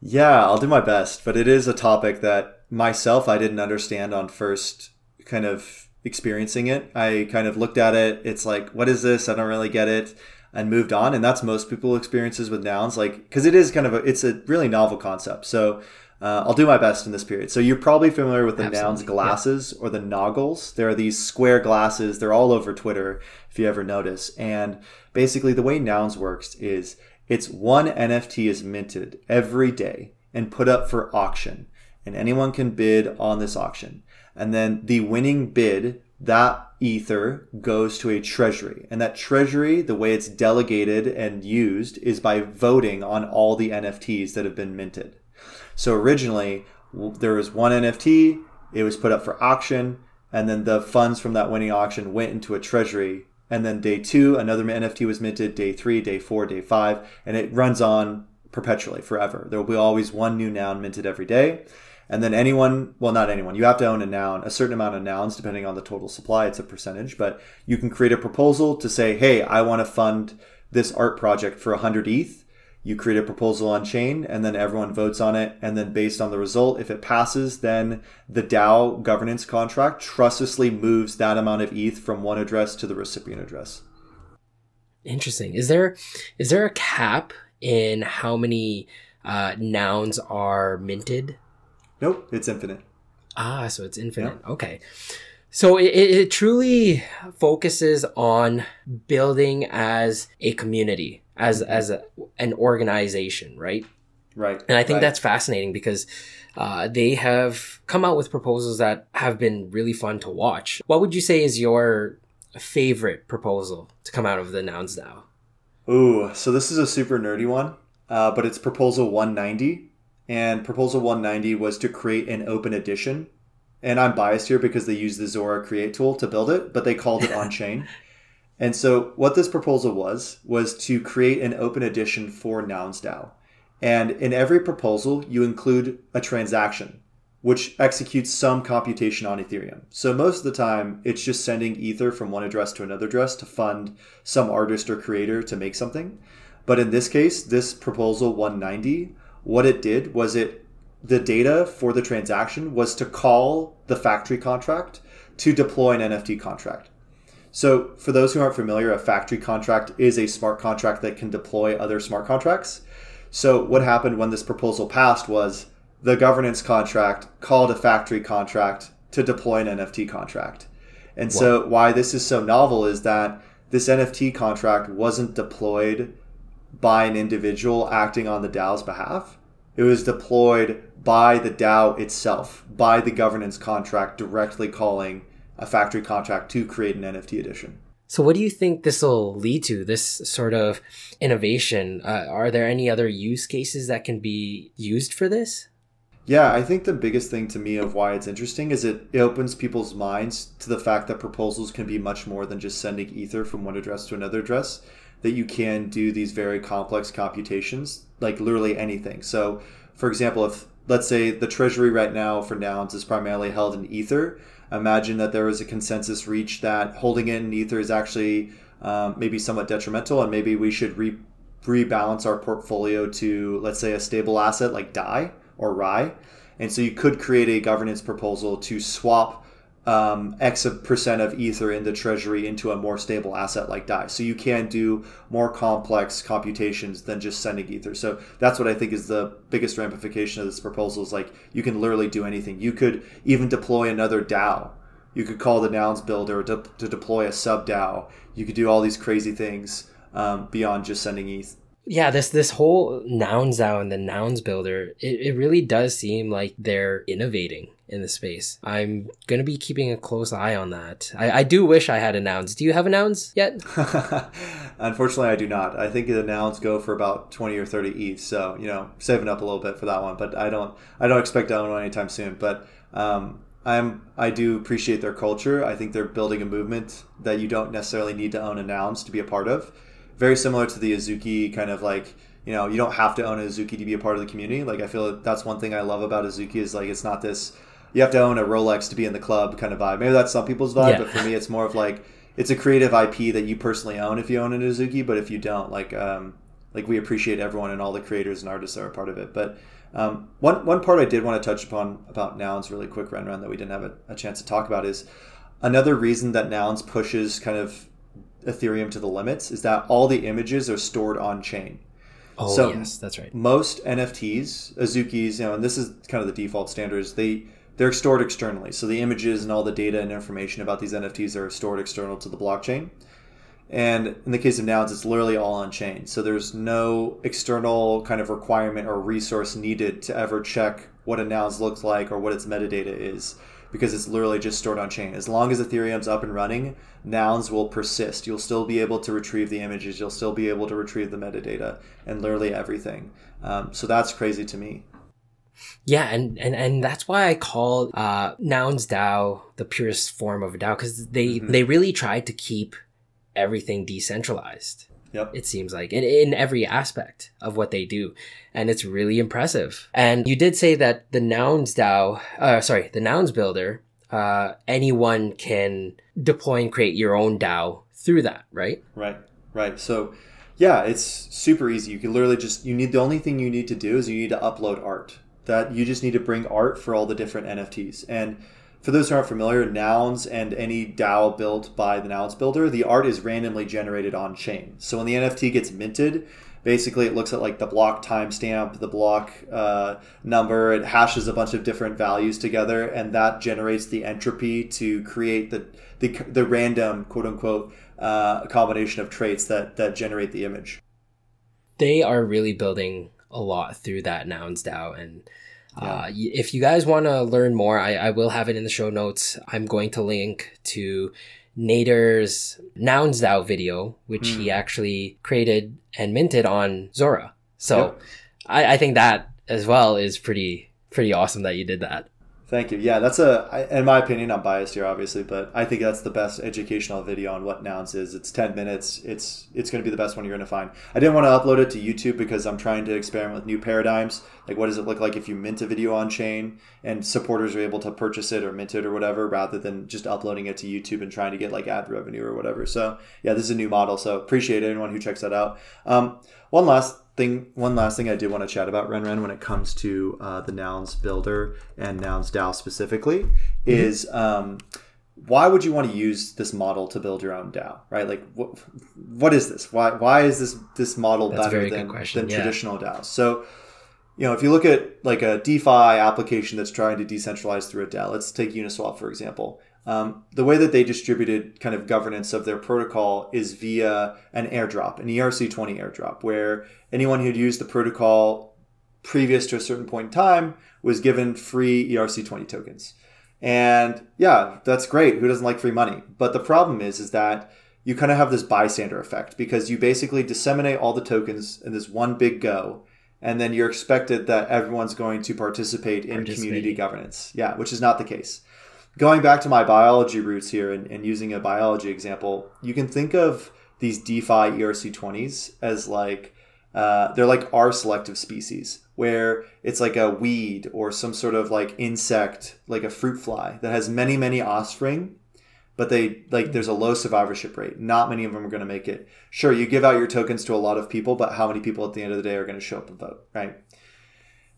Yeah, I'll do my best, but it is a topic that myself I didn't understand on first kind of experiencing it. I kind of looked at it. It's like, what is this? I don't really get it. and moved on. And that's most people experiences with nouns, like because it is kind of a it's a really novel concept. So uh, I'll do my best in this period. So you're probably familiar with the Absolutely, nouns glasses or the noggles. There are these square glasses. They're all over Twitter if you ever notice. And basically, the way nouns works is it's one NFT is minted every day and put up for auction, and anyone can bid on this auction. And then the winning bid, that ether goes to a treasury. And that treasury, the way it's delegated and used is by voting on all the NFTs that have been minted. So originally, there was one NFT, it was put up for auction, and then the funds from that winning auction went into a treasury. And then day two, another NFT was minted, day three, day four, day five, and it runs on perpetually, forever. There will be always one new noun minted every day. And then anyone, well, not anyone, you have to own a noun, a certain amount of nouns, depending on the total supply. It's a percentage, but you can create a proposal to say, hey, I want to fund this art project for 100 ETH. You create a proposal on chain, and then everyone votes on it. And then, based on the result, if it passes, then the DAO governance contract trustlessly moves that amount of ETH from one address to the recipient address. Interesting. Is there is there a cap in how many uh, nouns are minted? Nope, it's infinite. Ah, so it's infinite. Okay. So it, it truly focuses on building as a community, as mm-hmm. as a, an organization, right? Right. And I think right. that's fascinating because uh, they have come out with proposals that have been really fun to watch. What would you say is your favorite proposal to come out of the Nouns DAO? Ooh, so this is a super nerdy one, uh, but it's Proposal 190 and Proposal 190 was to create an open edition. And I'm biased here because they used the Zora Create tool to build it, but they called it [laughs] on chain. And so, what this proposal was, was to create an open edition for Nouns DAO. And in every proposal, you include a transaction, which executes some computation on Ethereum. So, most of the time, it's just sending Ether from one address to another address to fund some artist or creator to make something. But in this case, this proposal 190 what it did was it the data for the transaction was to call the factory contract to deploy an NFT contract. So, for those who aren't familiar, a factory contract is a smart contract that can deploy other smart contracts. So, what happened when this proposal passed was the governance contract called a factory contract to deploy an NFT contract. And so, why this is so novel is that this NFT contract wasn't deployed by an individual acting on the DAO's behalf. It was deployed by the DAO itself, by the governance contract directly calling a factory contract to create an NFT edition. So, what do you think this will lead to? This sort of innovation? Uh, are there any other use cases that can be used for this? Yeah, I think the biggest thing to me of why it's interesting is it, it opens people's minds to the fact that proposals can be much more than just sending Ether from one address to another address that you can do these very complex computations, like literally anything. So, for example, if let's say the treasury right now for nouns is primarily held in Ether, imagine that there was a consensus reached that holding it in Ether is actually um, maybe somewhat detrimental, and maybe we should re- rebalance our portfolio to, let's say, a stable asset like DAI or RAI. And so you could create a governance proposal to swap um, X percent of Ether in the treasury into a more stable asset like DAI. So you can do more complex computations than just sending Ether. So that's what I think is the biggest ramification of this proposal is like you can literally do anything. You could even deploy another DAO. You could call the nouns builder to, to deploy a sub DAO. You could do all these crazy things um, beyond just sending ETH yeah this this whole nouns DAO and the nouns builder it, it really does seem like they're innovating in the space. I'm gonna be keeping a close eye on that. I, I do wish i had a do you have a yet? [laughs] Unfortunately i do not. I think the nouns go for about 20 or 30 eth so you know saving up a little bit for that one but i don't i don't expect to own one anytime soon. But um, I'm I do appreciate their culture. I think they're building a movement that you don't necessarily need to own a nouns to be a part of. Very similar to the Azuki kind of like you know you don't have to own a Azuki to be a part of the community. Like I feel that's one thing I love about Azuki is like it's not this you have to own a Rolex to be in the club kind of vibe. Maybe that's some people's vibe, yeah. but for me it's more of like it's a creative IP that you personally own if you own an Azuki, but if you don't, like um, like we appreciate everyone and all the creators and artists that are a part of it. But um, one one part I did want to touch upon about nouns really quick Ren Ren that we didn't have a, a chance to talk about is another reason that nouns pushes kind of Ethereum to the limits is that all the images are stored on chain. Oh So- yes, that's right. Most NFTs, Azukis, you know, and this is kind of the default standards. They they're stored externally, so the images and all the data and information about these NFTs are stored external to the blockchain. And in the case of Nouns, it's literally all on chain. So there's no external kind of requirement or resource needed to ever check what a Nouns looks like or what its metadata is because it's literally just stored on chain. As long as Ethereum's up and running, Nouns will persist. You'll still be able to retrieve the images, you'll still be able to retrieve the metadata and literally everything. Um, so that's crazy to me. Yeah, and, and and that's why I call uh, Nouns DAO the purest form of a DAO because they Mhm. they really tried to keep everything decentralized. Yep. It seems like in, in every aspect of what they do, and it's really impressive. And you did say that the Nouns DAO, uh, sorry, the Nouns Builder, uh, anyone can deploy and create your own DAO through that, right? Right, right. So, yeah, it's super easy. You can literally just you need the only thing you need to do is you need to upload art. That you just need to bring art for all the different NFTs. And for those who aren't familiar, nouns and any DAO built by the nouns builder, the art is randomly generated on chain. So when the NFT gets minted, basically it looks at like the block timestamp, the block uh, number, it hashes a bunch of different values together, and that generates the entropy to create the the, the random quote unquote uh, combination of traits that that generate the image. they are really building a lot through that nouns DAO. And uh, Yeah. if you guys want to learn more, I, I will have it in the show notes. I'm going to link to Nader's nouns DAO video, which Hmm. he actually created and minted on Zora. So Yep. I, I think that as well is pretty pretty awesome that you did that. Thank you. Yeah, that's a, in my opinion, I'm biased here, obviously, but I think that's the best educational video on what nouns is. It's 10 minutes. It's it's going to be the best one you're going to find. I didn't want to upload it to YouTube because I'm trying to experiment with new paradigms. Like, what does it look like if you mint a video on chain and supporters are able to purchase it or mint it or whatever, rather than just uploading it to YouTube and trying to get like ad revenue or whatever. So, yeah, this is a new model. So, appreciate anyone who checks that out. Um, one last thing one last thing I did want to chat about Ren Ren when it comes to uh, the nouns builder and nouns DAO specifically is um, why would you want to use this model to build your own DAO right? Like what what is this? Why why is this this model That's better than, than yeah. traditional DAOs? So you know if you look at like a DeFi application that's trying to decentralize through a DAO let's take Uniswap for example um, the way that they distributed kind of governance of their protocol is via an airdrop, an ERC20 airdrop, where anyone who'd used the protocol previous to a certain point in time was given free ERC20 tokens. And yeah, that's great. Who doesn't like free money? But the problem is, is that you kind of have this bystander effect because you basically disseminate all the tokens in this one big go, and then you're expected that everyone's going to participate in community governance. Yeah, which is not the case going back to my biology roots here and, and using a biology example, you can think of these DeFi ERC20s as like uh, they're like R selective species, where it's like a weed or some sort of like insect, like a fruit fly that has many, many offspring, but they like there's a low survivorship rate. Not many of them are going to make it. Sure, you give out your tokens to a lot of people, but how many people at the end of the day are going to show up and vote, right?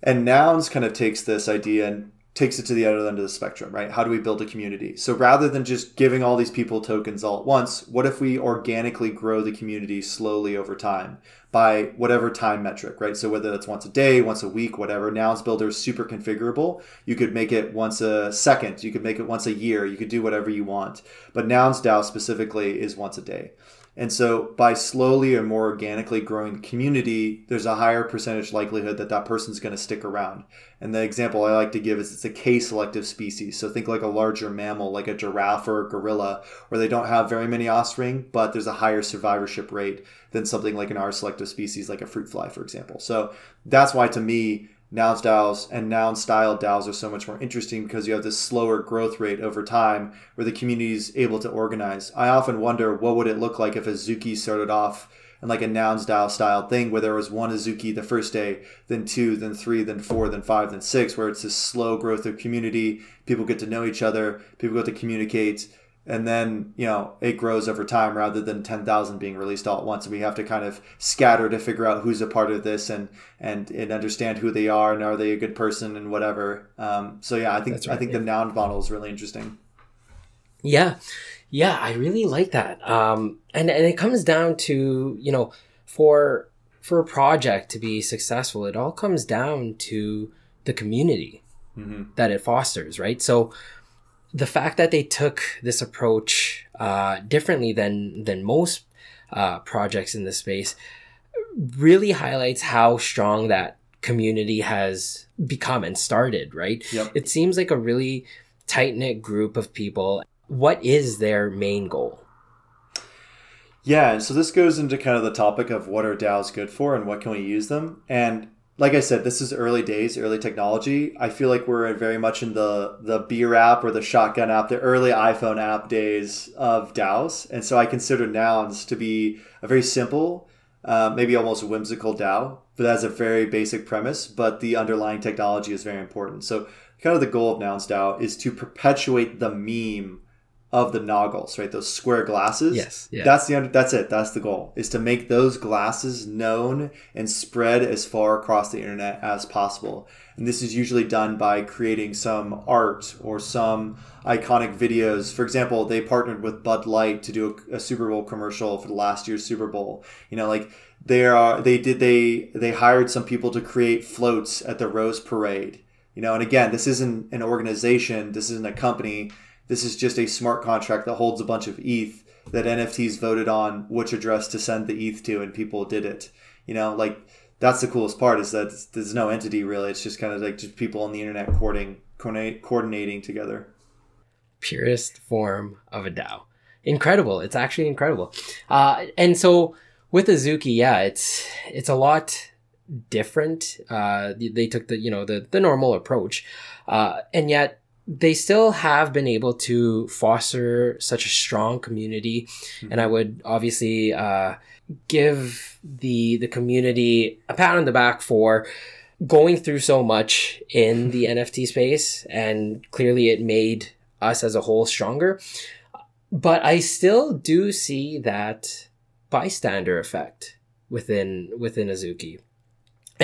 And Nouns kind of takes this idea and takes it to the other end of the spectrum, right? How do we build a community? So rather than just giving all these people tokens all at once, what if we organically grow the community slowly over time by whatever time metric, right? So whether that's once a day, once a week, whatever. Nouns Builder is super configurable. You could make it once a second, you could make it once a year, you could do whatever you want. But Nouns DAO specifically is once a day. And so by slowly or more organically growing the community, there's a higher percentage likelihood that that person's going to stick around. And the example I like to give is it's a K selective species. So think like a larger mammal, like a giraffe or a gorilla, where they don't have very many offspring, but there's a higher survivorship rate than something like an R selective species, like a fruit fly, for example. So that's why to me, nouns DAOs and noun style DAOs are so much more interesting because you have this slower growth rate over time where the community is able to organize. I often wonder what would it look like if Azuki started off in like a nouns DAO style thing where there was one Azuki the first day, then two, then three, then four, then five, then six, where it's this slow growth of community. People get to know each other, people get to communicate, and then you know it grows over time rather than 10,000 being released all at once and we have to kind of scatter to figure out who's a part of this and and, and understand who they are and are they a good person and whatever um, so yeah I think right, I think yeah. the noun model is really interesting Yeah. Yeah, I really like that. Um, and and it comes down to you know for for a project to be successful, it all comes down to the community Mm-hmm. that it fosters, right? So the fact that they took this approach uh, differently than than most uh, projects in this space really highlights how strong that community has become and started, right? Yep. It seems like a really tight knit group of people. What is their main goal? Yeah, and so this goes into kind of the topic of what are DAOs good for and what can we use them. And like I said, this is early days, early technology. I feel like we're very much in the the beer app or the shotgun app, the early iPhone app days of DAOs. And so I consider Nouns to be a very simple, uh, maybe almost whimsical DAO, but has a very basic premise, but the underlying technology is very important. So kind of the goal of Nouns DAO is to perpetuate the meme of the noggles, right? Those square glasses. Yes, yeah. That's the under, that's it. That's the goal is to make those glasses known and spread as far across the internet as possible. And this is usually done by creating some art or some iconic videos. For example, they partnered with Bud Light to do a, a Super Bowl commercial for the last year's Super Bowl. You know, like they are they did they they hired some people to create floats at the Rose Parade. You know, and again, this isn't an organization. This isn't a company. This is just a smart contract that holds a bunch of ETH that NFTs voted on which address to send the ETH to, and people did it. You know, like that's the coolest part is that there's no entity really. It's just kind of like just people on the internet coordinating, coordinating together. Purest form of a DAO. Incredible. It's actually incredible. Uh, and so with Azuki, yeah, it's it's a lot different. Uh, they- took the you know the the normal approach, uh, and yet they still have been able to foster such a strong community. And I would obviously uh, give the the community a pat on the back for going through so much in the [laughs] NFT space, and clearly it made us as a whole stronger. But I still do see that bystander effect within within Azuki.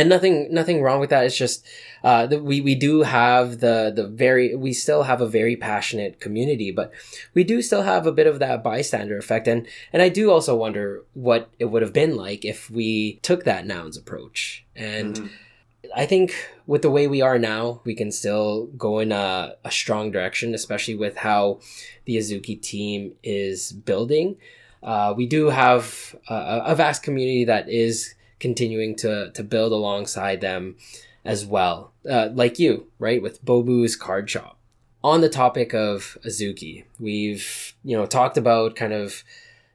And nothing nothing wrong with that. It's just uh, that we we do have the the very we still have a very passionate community, but we do still have a bit of that bystander effect. And and I do also wonder what it would have been like if we took that nouns approach. And Mhm. I think with the way we are now, we can still go in a, a strong direction, especially with how the Azuki team is building. Uh, we do have a, a vast community that is continuing to, to build alongside them as well, uh, like you, right, with Bobu's card shop. On the topic of Azuki, we've you know talked about kind of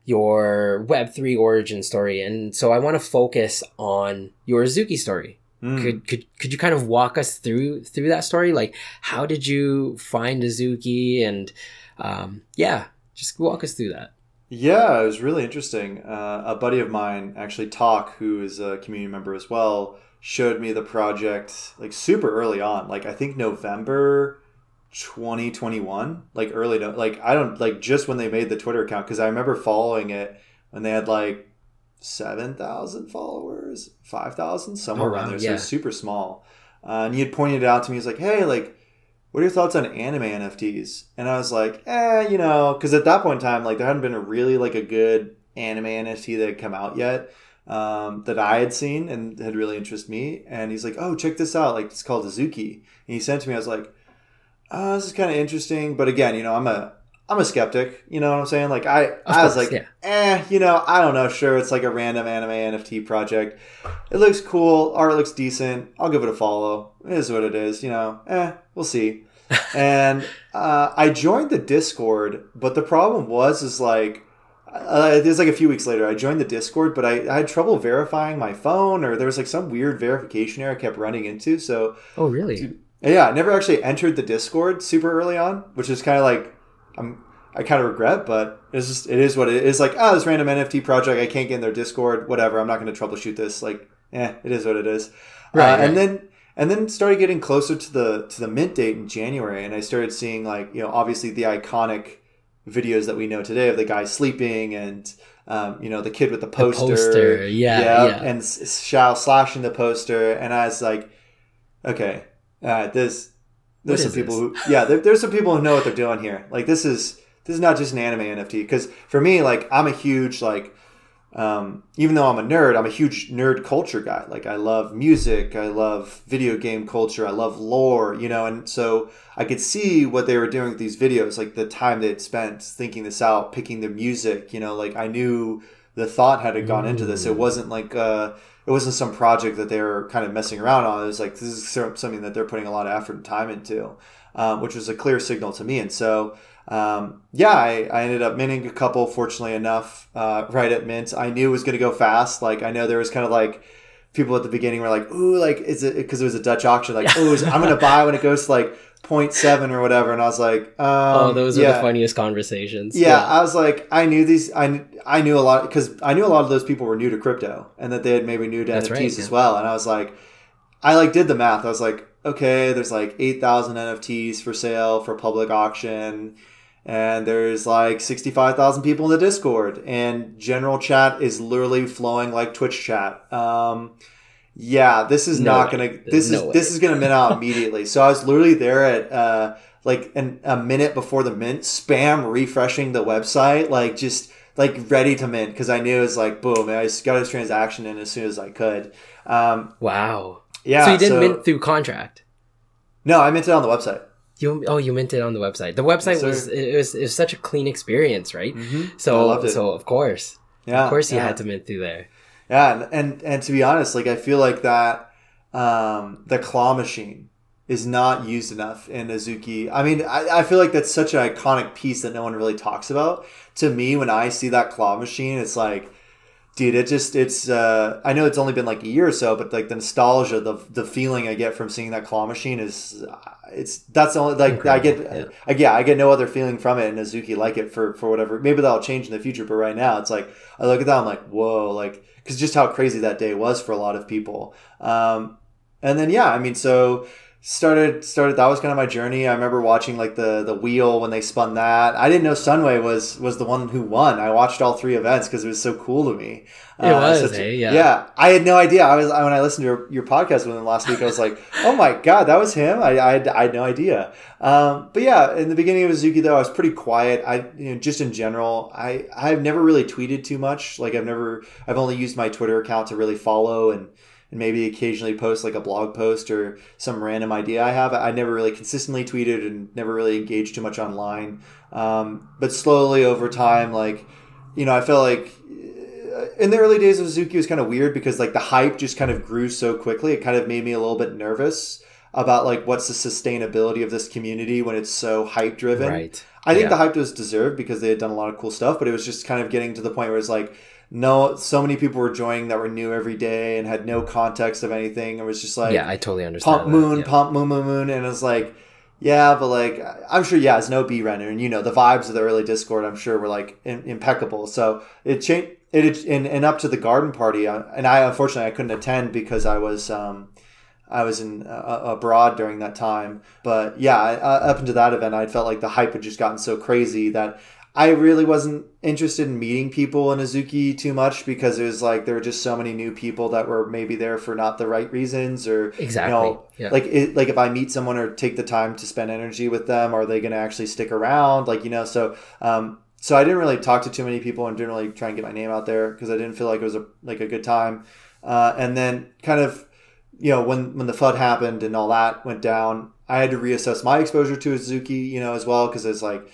your Web3 origin story, and so I want to focus on your Azuki story. Mm. could could could you kind of walk us through through that story? Like how did you find azuki? And um yeah just walk us through that Yeah, it was really interesting. Uh, a buddy of mine, actually, Talk, who is a community member as well, showed me the project like super early on. Like I think November 2021, like early, no, like I don't like just when they made the Twitter account because I remember following it when they had like seven thousand followers, five thousand, somewhere Oh, around there. So yeah. it was super small. Uh, and he had pointed it out to me. He's like, "Hey, like." What are your thoughts on anime NFTs? And I was like, eh, you know, because at that point in time, like there hadn't been a really like a good anime NFT that had come out yet um, that I had seen and had really interested me. And he's like, oh, check this out, like it's called Azuki. And he sent to me. I was like, oh, this is kind of interesting, but again, you know, I'm a I'm a skeptic. You know what I'm saying? Like I I was like, yeah. eh, you know, I don't know. Sure, it's like a random anime NFT project. It looks cool. Art looks decent. I'll give it a follow. It is what it is. You know, eh, we'll see. [laughs] and uh, I joined the Discord, but the problem was is like. Uh, it was like a few weeks later. I joined the Discord, but I, I had trouble verifying my phone, or there was like some weird verification error I kept running into. So oh really yeah, I never actually entered the Discord super early on, which is kind of like I'm I kind of regret, but it's just it is what it is. Like oh, this random NFT project, I can't get in their Discord. Whatever, I'm not going to troubleshoot this. Like, eh, it is what it is. Right, Uh, right. And then and then started getting closer to the to the mint date in January, and I started seeing like you know obviously the iconic videos that we know today of the guy sleeping and um, you know the kid with the poster, poster, yeah, yeah. and S- Shao slashing the poster, and I was like, okay, uh, this there's some people who yeah there, there's some people who know what they're doing here. Like this is this is not just an anime NFT. Because for me, like I'm a huge like um, even though I'm a nerd, I'm a huge nerd culture guy. Like I love music, I love video game culture, I love lore, you know, and so I could see what they were doing with these videos, like the time they had spent thinking this out, picking the music, you know, like I knew the thought had gone into this. It wasn't like uh, it wasn't some project that they were kind of messing around on. It was like this is something that they're putting a lot of effort and time into, um, which was a clear signal to me. And so um, yeah, I, I ended up minting a couple, fortunately enough, uh, right at mint. I knew it was going to go fast. Like, I know there was kind of like people at the beginning were like, ooh, like, is it because it was a Dutch auction? Like, ooh, I'm going [laughs] to buy when it goes to like 0.7 or whatever. And I was like, um, oh, those yeah. are the funniest conversations. Yeah, yeah, I was like, I knew these, I, I knew a lot because I knew a lot of those people were new to crypto and that they had maybe new to That's NFTs right, as well. And I was like, I like did the math. I was like, okay, there's like 8,000 NFTs for sale for public auction and there's like 65,000 people in the Discord, and general chat is literally flowing like Twitch chat. Um, yeah, this is no not way. gonna. This no is way. this is gonna mint out [laughs] immediately. So I was literally there at uh, like an, a minute before the mint, spam refreshing the website, like just like ready to mint because I knew it was like boom. I just got this transaction in as soon as I could. Um, wow. Yeah. So you didn't so, mint through contract. No, I minted on the website. You oh you it on the website. The website yes, was it was it was such a clean experience, right? Mm-hmm. So so of course, yeah, of course you yeah. had to mint through there. Yeah, and, and and to be honest, like I feel like that um, the claw machine is not used enough in Azuki. I mean, I, I feel like that's such an iconic piece that no one really talks about. To me, when I see that claw machine, it's like dude it just it's uh i know it's only been like a year or so but like the nostalgia the the feeling i get from seeing that claw machine is it's that's the only like Incredible. i get yeah. I, yeah i get no other feeling from it and azuki like it for for whatever maybe that'll change in the future but right now it's like i look at that i'm like whoa like because just how crazy that day was for a lot of people. Um and then yeah i mean so started started that was kind of my journey. I remember watching like the the wheel when they spun that. I didn't know Sunway was was the one who won. I watched all three events because it was so cool to me. It uh, was, such, hey, yeah. Yeah, I had no idea. I was when I listened to your, your podcast with him last week. I was like, [laughs] oh my god, that was him. I I had, I had no idea. Um, but yeah, in the beginning of Azuki though, I was pretty quiet. I you know just in general, I I've never really tweeted too much. Like I've never I've only used my Twitter account to really follow and and maybe occasionally post like a blog post or some random idea I have. I never really consistently tweeted and never really engaged too much online. Um, but slowly over time, like, you know, I felt like uh, in the early days of Azuki was kind of weird because like the hype just kind of grew so quickly. It kind of made me a little bit nervous about like what's the sustainability of this community when it's so hype driven. Right. I think yeah. the hype was deserved because they had done a lot of cool stuff, but it was just kind of getting to the point where it's like, no so many people were joining that were new every day and had no context of anything. It was just like yeah i totally understand pump moon yeah. pump moon moon moon. And it was like yeah but like i'm sure yeah it's no b render and you know the vibes of the early discord i'm sure were like in, impeccable. So it changed it and, and up to the garden party uh, and i unfortunately i couldn't attend because i was um I was in uh, abroad during that time, but yeah, uh, up into that event, I felt like the hype had just gotten so crazy that I really wasn't interested in meeting people in Azuki too much because it was like there were just so many new people that were maybe there for not the right reasons or exactly. you know, yeah. like it, like if I meet someone or take the time to spend energy with them are they going to actually stick around? Like you know so um so I didn't really talk to too many people and didn't really try and get my name out there because I didn't feel like it was a like a good time. Uh, and then kind of you know when when the flood happened and all that went down I had to reassess my exposure to Azuki you know as well because it's like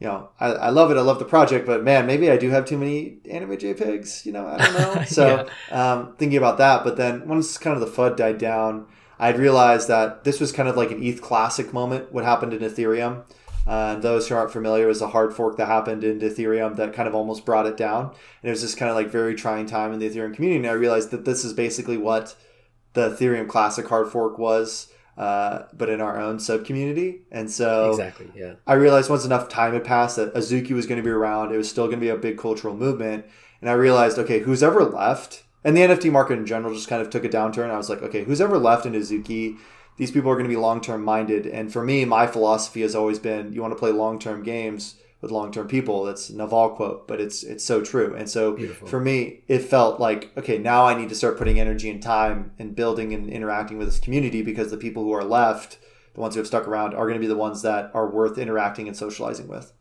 you know, I, I love it. I love the project, but man, maybe I do have too many anime JPEGs. You know, I don't know. [laughs] So yeah. um, thinking about that, but then once kind of the FUD died down, I'd realized that this was kind of like an ETH classic moment. What happened in Ethereum? Uh, those who aren't familiar, was a hard fork that happened in Ethereum that kind of almost brought it down. And it was just kind of like very trying time in the Ethereum community. And I realized that this is basically what the Ethereum classic hard fork was uh, but in our own sub community. And so exactly, yeah. I realized once enough time had passed that Azuki was going to be around. It was still going to be a big cultural movement. And I realized, okay, who's ever left, and the NFT market in general just kind of took a downturn. I was like, okay, who's ever left in Azuki? These people are going to be long term minded. And for me, my philosophy has always been you want to play long term games with long-term people. That's Naval quote, but it's it's so true. And so Beautiful. for me, it felt like okay, now I need to start putting energy and time and building and interacting with this community because the people who are left, the ones who have stuck around, are going to be the ones that are worth interacting and socializing with.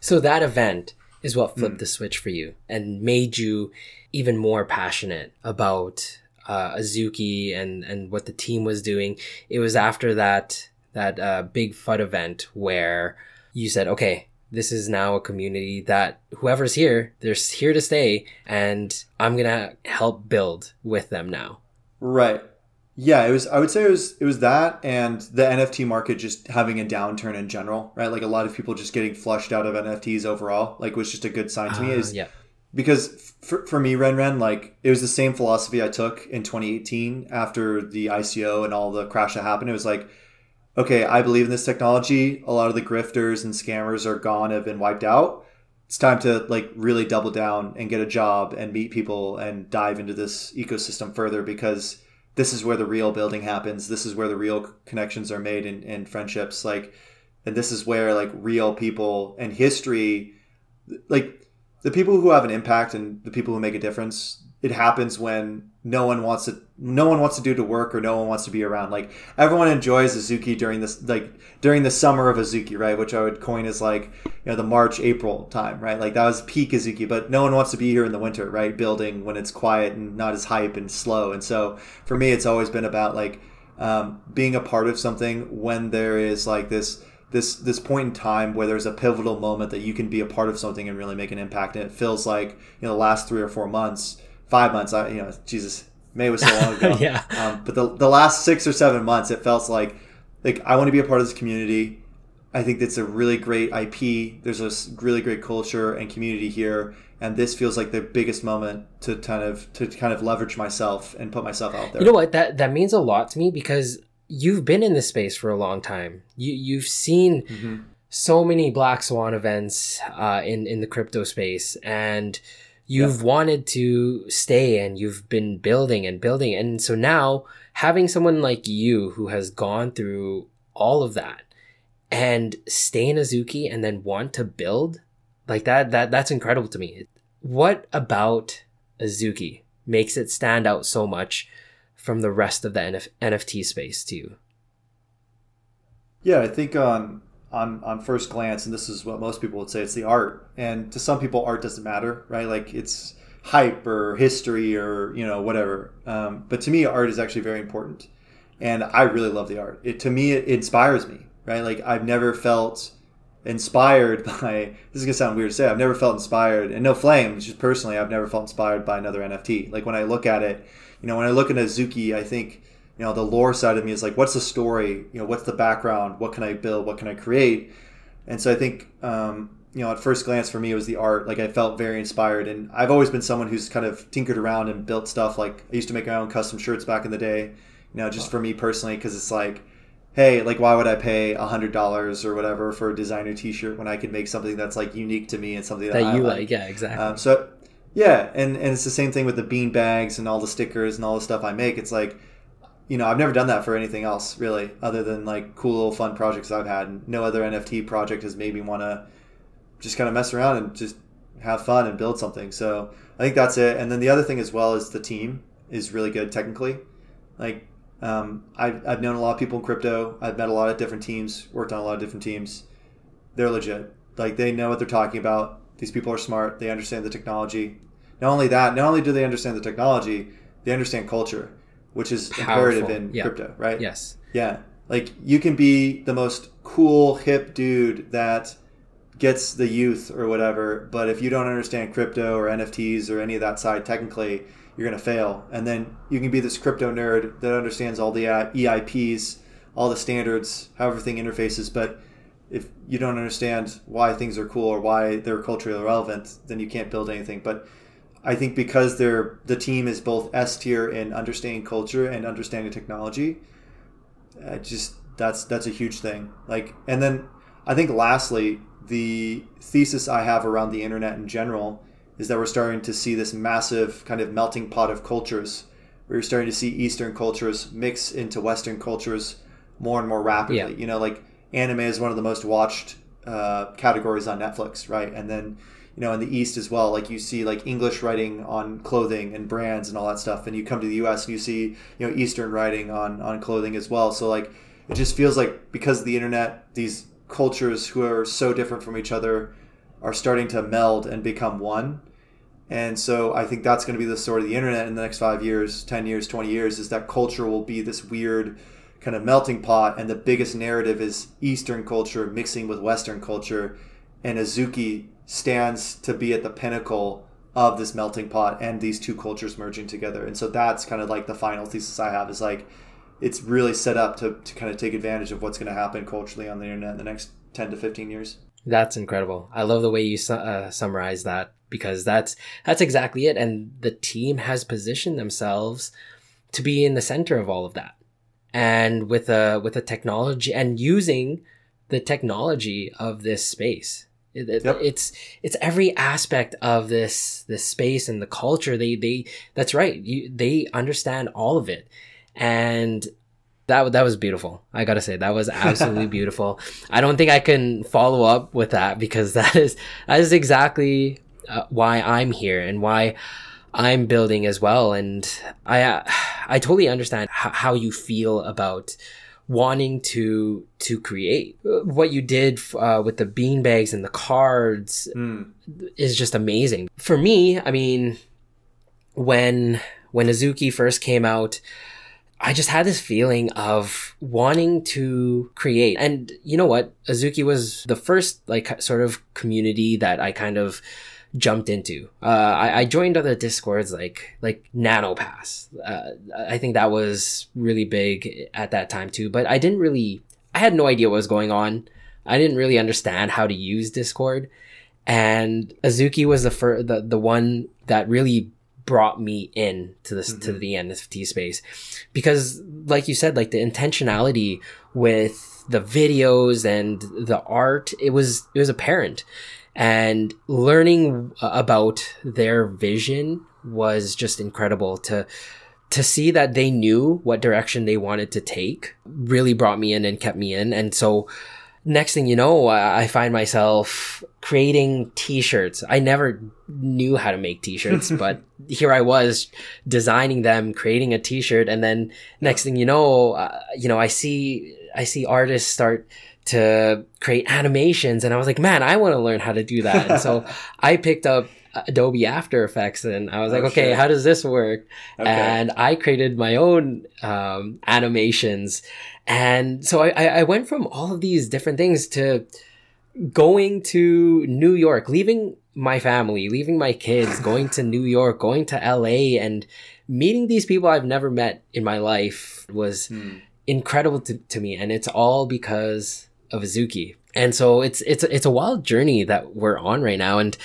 So that event is what flipped the switch for you and made you even more passionate about uh, Azuki and and what the team was doing. It was after that that uh, big FUD event where you said, okay, this is now a community that whoever's here, they're here to stay, and I'm gonna help build with them now. Right. Yeah, it was. I would say it was. It was that, and the NFT market just having a downturn in general, right? Like a lot of people just getting flushed out of NFTs overall, like was just a good sign to me. Uh, Is yeah. because for, for me, Ren Ren, like it was the same philosophy I took in 2018 after the ICO and all the crash that happened. It was like, okay, I believe in this technology. A lot of the grifters and scammers are gone, have been wiped out. It's time to like really double down and get a job and meet people and dive into this ecosystem further because this is where the real building happens. This is where the real connections are made and, and friendships. Like, and this is where like real people and history, like the people who have an impact and the people who make a difference it happens when no one wants to no one wants to do to work or no one wants to be around. Like everyone enjoys azuki during this like during the summer of azuki right? Which i would coin as like you know the march april time right? Like that was peak azuki but no one wants to be here in the winter right? Building when it's quiet and not as hype and slow. And so for me it's always been about like um, being a part of something when there is like this this this point in time where there's a pivotal moment that you can be a part of something and really make an impact. And it feels like you know the last three or four months five months I, you know jesus may was so long ago [laughs] Yeah. um, but the, the last six or seven months it felt like like i want to be a part of this community i think that's a really great ip there's a really great culture and community here and this feels like the biggest moment to kind of to kind of leverage myself and put myself out there You know what? That that means a lot to me because you've been in this space for a long time. You you've seen Mhm. so many black swan events uh, in in the crypto space, and you've wanted to stay, and you've been building and building, and so now having someone like you who has gone through all of that and stay in Azuki and then want to build like that that that's incredible to me. What about Azuki makes it stand out so much from the rest of the NF- NFT space to you? Yeah, I think on on on first glance, and this is what most people would say, it's the art. And to some people, art doesn't matter, right? Like it's hype or history or you know whatever. Um, but to me, art is actually very important, and I really love the art. It to me, it inspires me, right? Like I've never felt inspired [laughs] by this is gonna sound weird to say i've never felt inspired and no flame just personally i've never felt inspired by another nft like when i look at it you know when i look at azuki i think you know the lore side of me is like what's the story? You know what's the background? What can i build? What can i create? And so i think um, you know at first glance for me it was the art. Like i felt very inspired. And i've always been someone who's kind of tinkered around and built stuff. Like i used to make my own custom shirts back in the day you know just for me personally because it's like hey like why would i pay a hundred dollars or whatever for a designer t-shirt when i could make something that's like unique to me and something that, That I you like, yeah, exactly. um, so yeah, and and it's the same thing with the bean bags and all the stickers and all the stuff I make. It's like, you know, I've never done that for anything else really, other than like cool little fun projects I've had. And no other NFT project has made me want to just kind of mess around and just have fun and build something. So I think that's it. And then the other thing as well is the team is really good technically. Like um, I've, I've known a lot of people in crypto. I've met a lot of different teams, worked on a lot of different teams. They're legit. Like they know what they're talking about. These people are smart. They understand the technology. Not only that, not only do they understand the technology, they understand culture, which is imperative in Yeah. crypto, right? yes. Yeah. Like you can be the most cool, hip dude that gets the youth or whatever, but if you don't understand crypto or NFTs or any of that side technically, you're going to fail. And then you can be this crypto nerd that understands all the EIPs, all the standards, how everything interfaces, but if you don't understand why things are cool or why they're culturally relevant, then you can't build anything. But I think because they're the team is both S tier in understanding culture and understanding technology, I just that's that's a huge thing. Like, and then I think lastly, the thesis I have around the internet in general is that we're starting to see this massive kind of melting pot of cultures. We're starting to see Eastern cultures mix into Western cultures more and more rapidly. Yeah. You know, like anime is one of the most watched uh, categories on Netflix, right? And then you know in the East as well, like you see like English writing on clothing and brands and all that stuff, and you come to the U.S. and you see you know Eastern writing on on clothing as well. So like it just feels like because of the internet, these cultures who are so different from each other are starting to meld and become one. And so I think that's going to be the story of the internet in the next five years, 10 years, 20 years is that culture will be this weird kind of melting pot. And the biggest narrative is Eastern culture mixing with Western culture. And Azuki stands to be at the pinnacle of this melting pot and these two cultures merging together. And so that's kind of like the final thesis I have is like, it's really set up to, to kind of take advantage of what's going to happen culturally on the internet in the next 10 to 15 years. That's incredible. I love the way you su- uh, summarize that because that's that's exactly it and the team has positioned themselves to be in the center of all of that. And with a with a technology and using the technology of this space. It, yep. It's it's every aspect of this this space and the culture. They they that's right. You they understand all of it, and that that was beautiful. I gotta say that was absolutely [laughs] beautiful. I don't think I can follow up with that because [laughs] that is that is exactly uh, why I'm here and why I'm building as well. And I uh, I totally understand h- how you feel about wanting to to create what you did uh, with the beanbags and the cards mm. is just amazing for me i mean when when azuki first came out I just had this feeling of wanting to create. And you know what? Azuki was the first like sort of community that I kind of jumped into. Uh, I, I, joined other discords like like NanoPass. Uh, I think that was really big at that time too. But I didn't really. I had no idea what was going on. I didn't really understand how to use Discord. And Azuki was the fir- the the one that really brought me in to this mm-hmm. to the NFT space because like you said like the intentionality with the videos and the art it was it was apparent and learning about their vision was just incredible to to see that they knew what direction they wanted to take really brought me in and kept me in and so next thing you know, I find myself creating t-shirts. I never knew how to make t-shirts, [laughs] but here I was designing them, creating a t-shirt. And then next thing you know, uh, you know, I see, I see artists start to create animations and I was like, man, I want to learn how to do that. And so [laughs] I picked up Adobe After Effects, and I was like, oh, okay, how does this work? Okay. And I created my own um, animations, and so I, I went from all of these different things to going to New York, leaving my family, leaving my kids, going to New York, going to LA, and meeting these people I've never met in my life was hmm. incredible to, to me, and it's all because of Azuki. And so it's it's it's a wild journey that we're on right now, and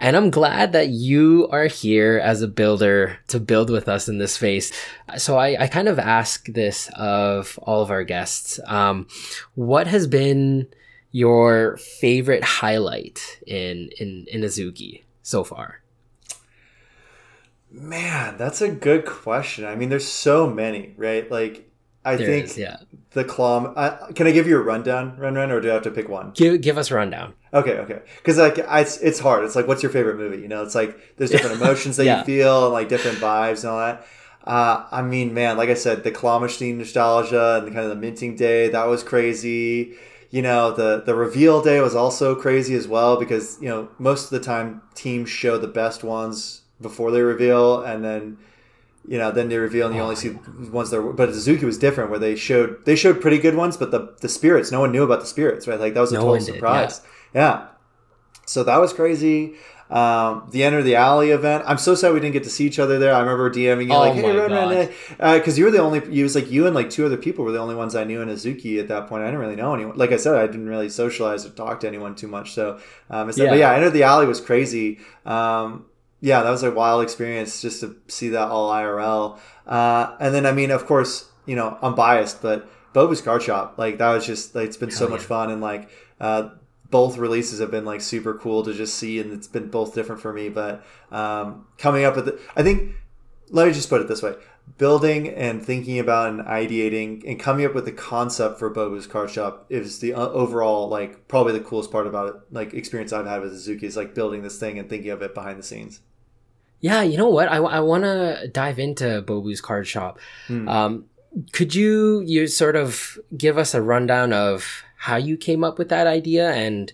and I'm glad that you are here as a builder to build with us in this space. So I, I kind of ask this of all of our guests. Um, what has been your favorite highlight in, in, in Azuki so far? Man, that's a good question. I mean, there's so many, right? Like, I there think is, yeah. the claw. Uh, can I give you a rundown, Ren Ren, or do I have to pick one? Give give us a rundown. Okay, okay. Because like it's it's hard. It's like, what's your favorite movie? You know, it's like there's different [laughs] emotions that yeah. you feel and like different vibes and all that. Uh, I mean, man, like I said, the claw machine nostalgia and the kind of the minting day that was crazy. You know, the the reveal day was also crazy as well because you know most of the time teams show the best ones before they reveal, and then you know, then they reveal and you only see ones that. Are, but Azuki was different, where they showed they showed pretty good ones, but the the spirits, no one knew about the spirits, right? Like that was a no total surprise. yeah. yeah. So that was crazy. Um, the Enter the Alley event. I'm so sad we didn't get to see each other there. I remember DMing you oh like, "Hey, Ren Ren, because uh, you were the only. You was like you and like two other people were the only ones I knew in Azuki at that point. I didn't really know anyone. Like I said, I didn't really socialize or talk to anyone too much. So, um, yeah. but yeah, Enter the Alley was crazy. Um, yeah, that was a wild experience just to see that all IRL. Uh, and then, I mean, of course, you know, I'm biased, but Bobu's Card Shop, like that was just like it's been Hell so yeah. much fun, and like uh, both releases have been like super cool to just see, and it's been both different for me. But um, coming up with, the, I think, let me just put it this way: building and thinking about and ideating and coming up with the concept for Bobu's Card Shop is the uh, overall like probably the coolest part about it. Like experience I've had with Azuki is like building this thing and thinking of it behind the scenes. Yeah, you know what? I, I want to dive into Bobu's card shop. Hmm. Um, could you you sort of give us a rundown of how you came up with that idea and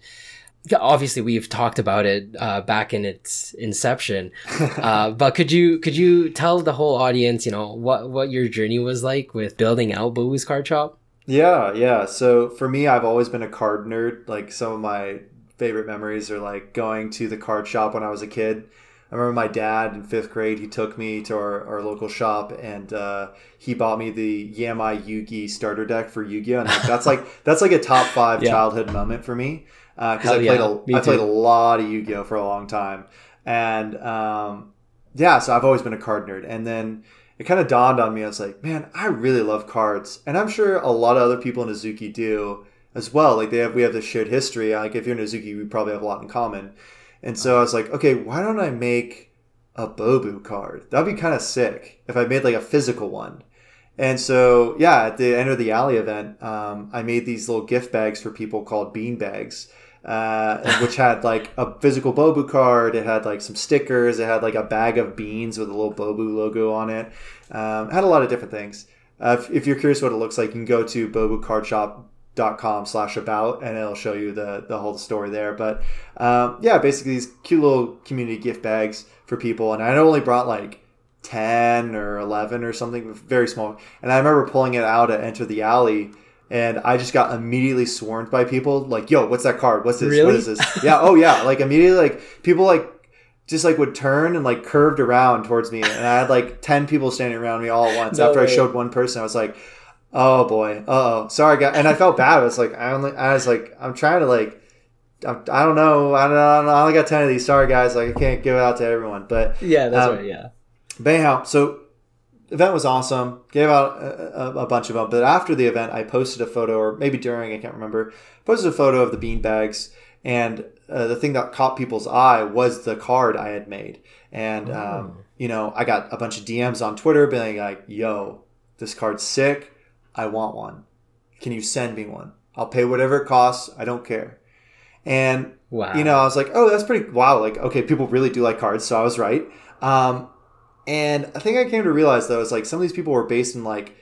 obviously we've talked about it uh, back in its inception, [laughs] uh, but could you could you tell the whole audience, you know, what what your journey was like with building out Bobu's Card Shop? Yeah, yeah. So for me, I've always been a card nerd. Like some of my favorite memories are like going to the card shop when I was a kid. I remember my dad in fifth grade. He took me to our, our local shop and uh, he bought me the Yami Yugi starter deck for Yu-Gi-Oh. And that's like [laughs] that's like a top five Yeah. childhood moment for me because Hell I played yeah, a me I played too. a lot of Yu-Gi-Oh for a long time, and um, yeah, so I've always been a card nerd. And then it kind of dawned on me. I was like, man, I really love cards, and I'm sure a lot of other people in Azuki do as well. Like they have, we have this shared history. Like if you're in Azuki, we probably have a lot in common. And so I was like, okay, why don't I make a Bobu card? That'd be kind of sick if I made like a physical one. And so, yeah, at the end of the alley event, um, I made these little gift bags for people called bean bags, uh, which had like a physical Bobu card. It had like some stickers. It had like a bag of beans with a little Bobu logo on it. Um, it had a lot of different things. Uh, if, if you're curious what it looks like, you can go to bobucardshop.com slash about and it'll show you the, the whole story there. But um, yeah, basically these cute little community gift bags for people. And I only brought like 10 or 11 or something very small. And i remember pulling it out at enter the alley and i just got immediately swarmed by people. Like yo what's that card? What's this? What Really? is this? Yeah oh yeah. Like immediately like people like just like would turn and like curved around towards me. And i had like 10 people standing around me all at once. No after i showed one person i was like oh boy Uh oh sorry guys and i felt bad i was like i only i was like i'm trying to like I'm, I don't know. I don't know. I only got ten of these. Sorry, guys. Like I can't give it out to everyone. But Yeah, that's Um, right. Yeah. but anyhow, so event was awesome. Gave out a, a, a bunch of them. But after the event, I posted a photo, or maybe during, I can't remember. Posted a photo of the bean bags, and uh, the thing that caught people's eye was the card I had made. And um, you know, I got a bunch of DMs on Twitter being like, "Yo, this card's sick. I want one. Can you send me one? I'll pay whatever it costs. I don't care." And Wow. you know, I was like, oh, that's pretty wow. Like, okay, people really do like cards, so I was right. Um, and I think I came to realize though, is like some of these people were based in like,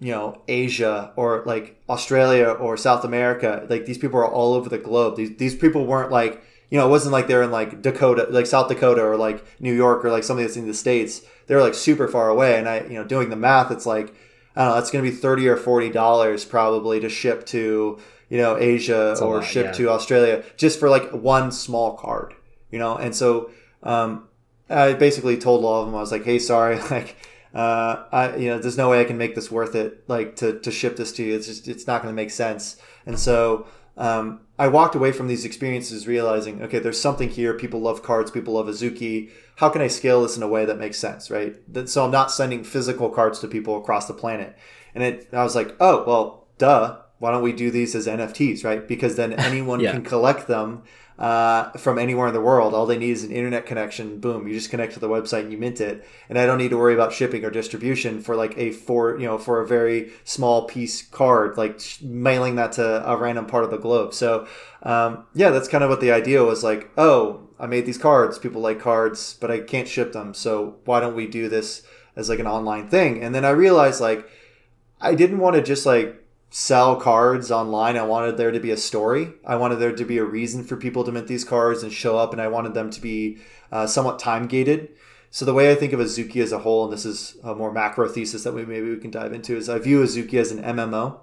you know, Asia or like Australia or South America. Like these people are all over the globe. These these people weren't like, you know, it wasn't like they're in like Dakota, like South Dakota or like New York or like something that's in the states. They're like super far away. And I, you know, doing the math, it's like, I don't know, it's going to be thirty or forty dollars probably to ship to you know Asia or lot, ship yeah. to Australia just for like one small card, you know. And so um, I basically told all of them I was like, hey, sorry, [laughs] like. Uh, I, you know, there's no way I can make this worth it, like to, to ship this to you. It's just, it's not going to make sense. And so, um, I walked away from these experiences realizing, okay, there's something here. People love cards. People love Azuki. How can I scale this in a way that makes sense, right? That, so I'm not sending physical cards to people across the planet. And it, I was like, oh, well, duh. Why don't we do these as NFTs, right? Because then [laughs] anyone Yeah. can collect them uh, from anywhere in the world. All they need is an internet connection. Boom, you just connect to the website and you mint it, and I don't need to worry about shipping or distribution for like a for you know for a very small piece card, like sh- mailing that to a random part of the globe. So um, yeah, that's kind of what the idea was. Like, oh, I made these cards. People like cards, but I can't ship them. So why don't we do this as like an online thing? And then I realized like I didn't want to just like sell cards online. I wanted there to be a story. I wanted there to be a reason for people to mint these cards and show up, and I wanted them to be uh, somewhat time gated. So the way I think of Azuki as a whole, and this is a more macro thesis that we maybe we can dive into, is I view Azuki as an MMO.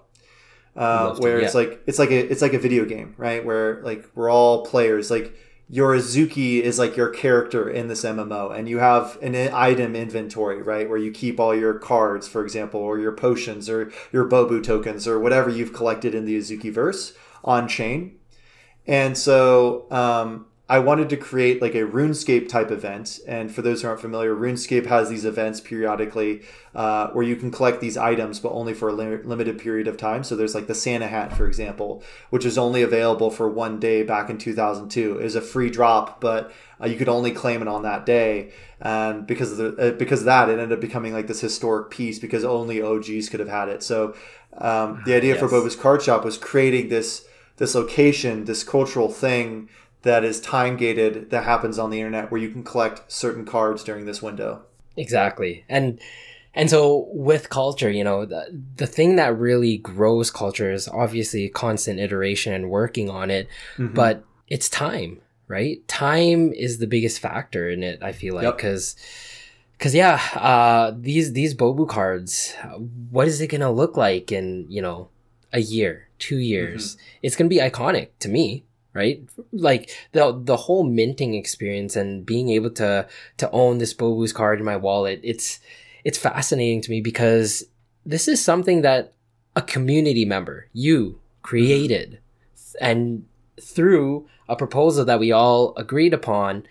Uh, to, where yeah. it's like it's like a it's like a video game, right? Where like we're all players. Like your Azuki is like your character in this MMO, and you have an item inventory, right, where you keep all your cards, for example, or your potions, or your Bobu tokens, or whatever you've collected in the Azuki verse on chain. And so um, I wanted to create like a RuneScape type event. And for those who aren't familiar, RuneScape has these events periodically uh, where you can collect these items, but only for a li- limited period of time. So there's like the Santa hat, for example, which is only available for one day back in 2002. It was a free drop, but uh, you could only claim it on that day. And because of the, uh, because of that, it ended up becoming like this historic piece because only OGs could have had it. So um, the idea for Yes. Bobu's Card Shop was creating this this location, this cultural thing that is time gated that happens on the internet where you can collect certain cards during this window. Exactly. And and so with culture, you know, the, the thing that really grows culture is obviously constant iteration and working on it. Mm-hmm. But it's time, right? Time is the biggest factor in it. I feel like because. Yep. Cause yeah, uh, these these Bobu cards, what is it gonna look like in you know a year, two years? Mm-hmm. It's gonna be iconic to me, right? Like the the whole minting experience and being able to to own this Bobu's card in my wallet. It's it's fascinating to me because this is something that a community member, you, created, and through a proposal that we all agreed upon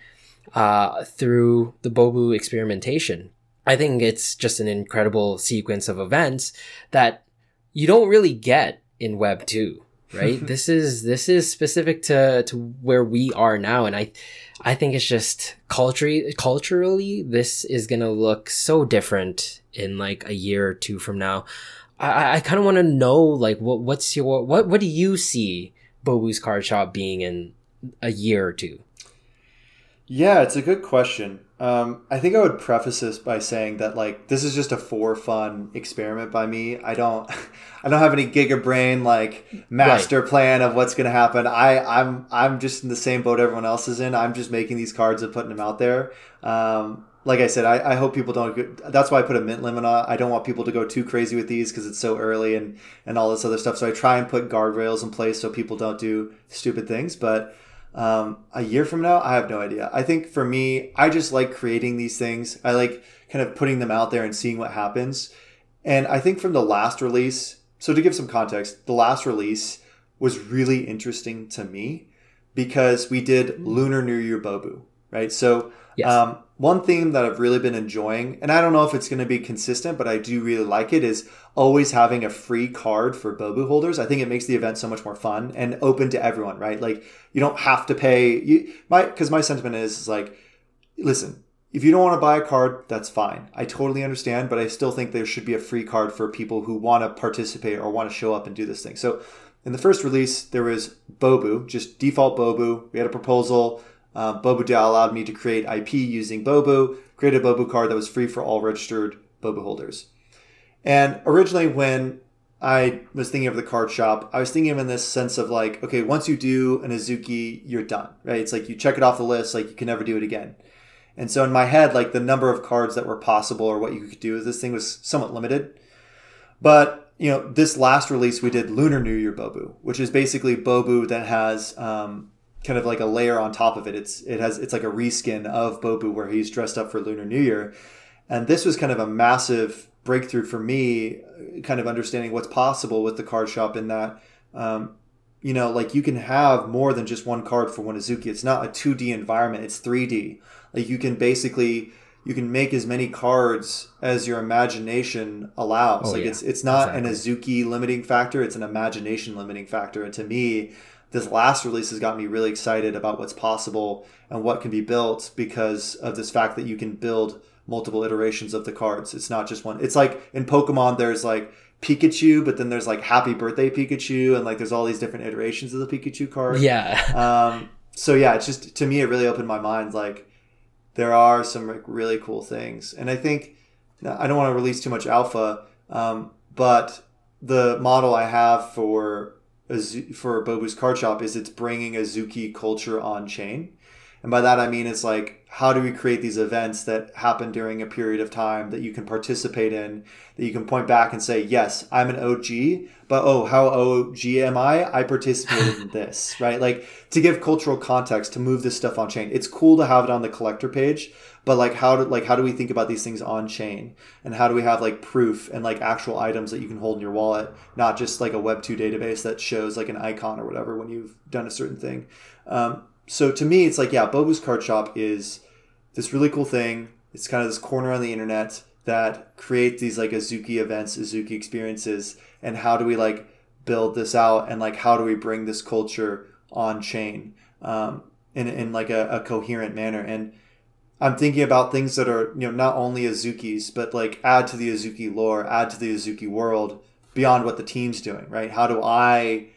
uh, through the Bobu experimentation. I think it's just an incredible sequence of events that you don't really get in Web 2 right? [laughs] This is this is specific to to where we are now and i i think it's just culturally culturally this is gonna look so different in like a year or two from now. I i kind of want to know like what what's your what what do you see bobu's card shop being in a year or two? Yeah it's a good question um, I think I would preface this by saying that like this is just a for fun experiment by me. I don't [laughs] I don't have any giga brain like master right. plan of what's gonna happen. I I'm I'm just in the same boat everyone else is in. I'm just making these cards and putting them out there. Um, like I said, I, I hope people don't. That's why I put a mint limit on. I don't want people to go too crazy with these because it's so early and and all this other stuff. So I try and put guardrails in place so people don't do stupid things. But um, a year from now, I have no idea. I think for me, I just like creating these things. I like kind of putting them out there and seeing what happens. And I think from the last release, so to give some context, the last release was really interesting to me because we did Lunar New Year Bobu, right? So yes. um, one theme that I've really been enjoying, and I don't know if it's going to be consistent, but I do really like it, is always having a free card for Bobu holders. I think it makes the event so much more fun and open to everyone, right? Like you don't have to pay. You my because my sentiment is, is like, listen, if you don't want to buy a card, that's fine. I totally understand, but I still think there should be a free card for people who want to participate or want to show up and do this thing. So in the first release, there was Bobu, just default Bobu. We had a proposal uh, Bobu DAO allowed me to create IP using Bobu, create a Bobu card that was free for all registered Bobu holders. And originally, when I was thinking of the card shop, I was thinking of in this sense of like, okay, once you do an Azuki, you're done, right? It's like you check it off the list, like you can never do it again. And so in my head, like the number of cards that were possible or what you could do with this thing was somewhat limited. But you know, this last release we did Lunar New Year Bobu, which is basically Bobu that has um, kind of like a layer on top of it. It's it has it's like a reskin of Bobu where he's dressed up for Lunar New Year, and this was kind of a massive breakthrough for me, kind of understanding what's possible with the card shop in that. Um, you know, like you can have more than just one card for one Azuki. It's not a 2D environment, it's 3D. Like you can basically you can make as many cards as your imagination allows. Oh, like yeah. it's it's not exactly. an Azuki limiting factor, it's an imagination limiting factor. And to me, this last release has got me really excited about what's possible and what can be built because of this fact that you can build multiple iterations of the cards. It's not just one. It's like in Pokemon, there's like Pikachu, but then there's like Happy Birthday Pikachu, and like there's all these different iterations of the Pikachu card. Yeah. [laughs] um, so yeah, it's just to me, it really opened my mind. Like there are some like, really cool things, and I think I don't want to release too much alpha, um, but the model I have for for Bobu's card shop is it's bringing Azuki culture on chain. And by that I mean it's like how do we create these events that happen during a period of time that you can participate in, that you can point back and say, yes, I'm an OG, but oh, how OG am I? I participated in [laughs] this, right? Like to give cultural context to move this stuff on chain. It's cool to have it on the collector page, but like how do like how do we think about these things on chain? And how do we have like proof and like actual items that you can hold in your wallet? Not just like a web 2 database that shows like an icon or whatever when you've done a certain thing. Um, so to me it's like yeah bobu's card shop is this really cool thing. It's kind of this corner on the internet that creates these like azuki events azuki experiences. And how do we like build this out? And like how do we bring this culture on chain um, in, in like a, a coherent manner? And I'm thinking about things that are, you know, not only Azuki's, but like add to the Azuki lore, add to the Azuki world beyond what the team's doing, right? How do I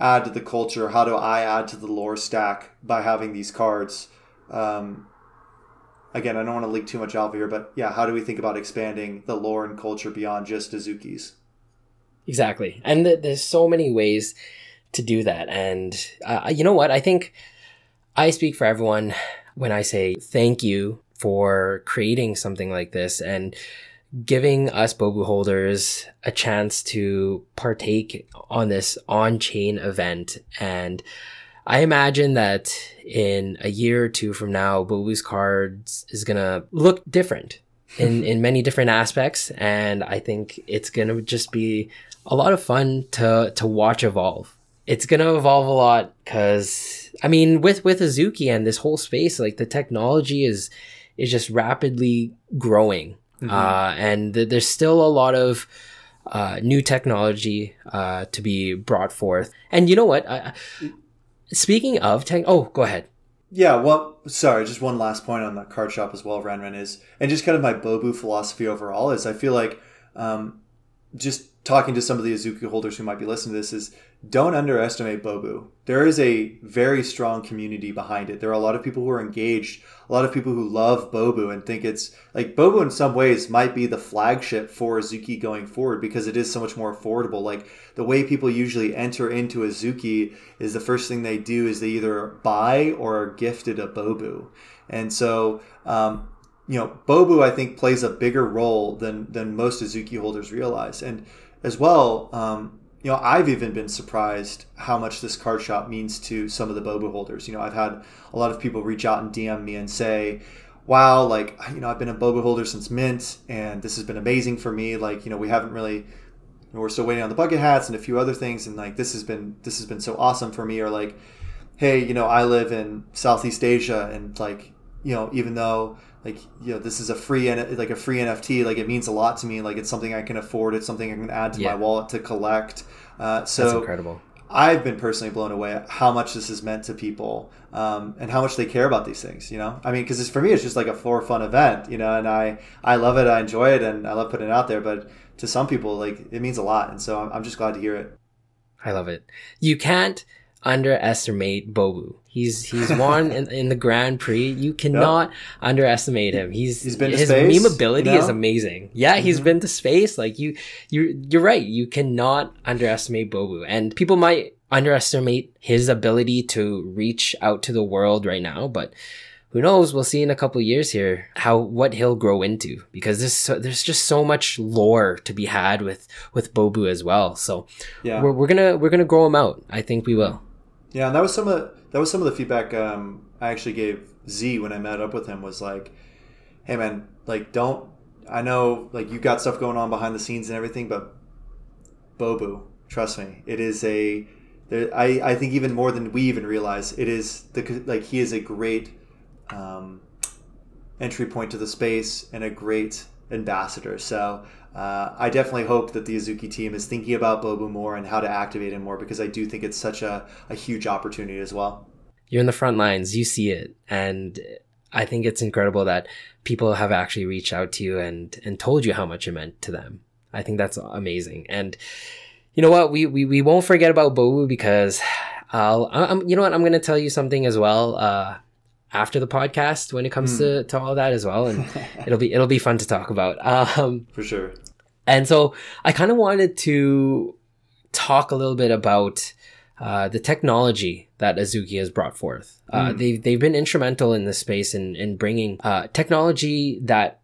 add to the culture? How do I add to the lore stack by having these cards? Um, again, I don't want to leak too much alpha here, but yeah, how do we think about expanding the lore and culture beyond just Azuki's? Exactly. And th- there's so many ways to do that. And uh, you know what? I think I speak for everyone when I say thank you for creating something like this and giving us Bobu holders a chance to partake on this on-chain event. And I imagine that in a year or two from now, Bobu's cards is gonna look different [laughs] in, in many different aspects. And I think it's gonna just be a lot of fun to, to watch evolve. It's gonna evolve a lot because, I mean, with, with Azuki and this whole space, like the technology is, is just rapidly growing Mm-hmm. Uh, and th- there's still a lot of uh, new technology uh, to be brought forth. And you know what? I, speaking of tech, oh, go ahead. Yeah, well, sorry, just one last point on the card shop as well, Ren Ren is, and just kind of my Bobu philosophy overall is I feel like um, just talking to some of the Azuki holders who might be listening to this is don't underestimate Bobu. There is a very strong community behind it. There are a lot of people who are engaged, a lot of people who love Bobu and think it's like Bobu in some ways might be the flagship for Azuki going forward because it is so much more affordable. Like the way people usually enter into Azuki is the first thing they do is they either buy or are gifted a Bobu. And so, um, you know, Bobu I think plays a bigger role than than most Azuki holders realize. And as well, um, you know, I've even been surprised how much this card shop means to some of the Bobu holders. You know, I've had a lot of people reach out and DM me and say, wow, like, you know, I've been a Bobu holder since Mint and this has been amazing for me. Like, you know, we haven't really, you know, we're still waiting on the bucket hats and a few other things. And like, this has been, this has been so awesome for me. Or like, hey, you know, I live in Southeast Asia and like, you know, even though like you know this is a free like a free NFT like it means a lot to me like it's something I can afford it's something I can add to yeah. my wallet to collect uh, so That's incredible I've been personally blown away at how much this has meant to people um, and how much they care about these things. You know, I mean, because for me, it's just like a for fun event. You know, and I I love it, I enjoy it, and I love putting it out there. But to some people, like it means a lot, and so I'm, I'm just glad to hear it. I love it. You can't underestimate Bobu. He's [laughs] he's won in, in the Grand Prix. You cannot yep. underestimate him. He's, he's been his space, meme ability you know? is amazing. Yeah, he's mm-hmm. been to space. Like you you you're right. You cannot underestimate Bobu. And people might underestimate his ability to reach out to the world right now, but who knows? We'll see in a couple years here how what he'll grow into because there's so, there's just so much lore to be had with with Bobu as well. So yeah, we're, we're gonna we're gonna grow him out. I think we will. Yeah, and that was some of that was some of the feedback um, I actually gave Z when I met up with him. Was like, hey man, like don't I know like you got stuff going on behind the scenes and everything, but Bobu, trust me, it is a I, I think even more than we even realize, it is the like he is a great um, entry point to the space and a great ambassador. So uh, I definitely hope that the Azuki team is thinking about Bobu more and how to activate him more because I do think it's such a, a huge opportunity as well. You're in the front lines, you see it, and I think it's incredible that people have actually reached out to you and and told you how much it meant to them. I think that's amazing. And you know what? We we, we won't forget about Bobu because I'll I'm, you know what? I'm going to tell you something as well. Uh, after the podcast when it comes mm. to, to all that as well and [laughs] it'll be it'll be fun to talk about um for sure and so I kind of wanted to talk a little bit about uh, the technology that Azuki has brought forth. Uh, mm. They've they've been instrumental in this space in in bringing uh, technology that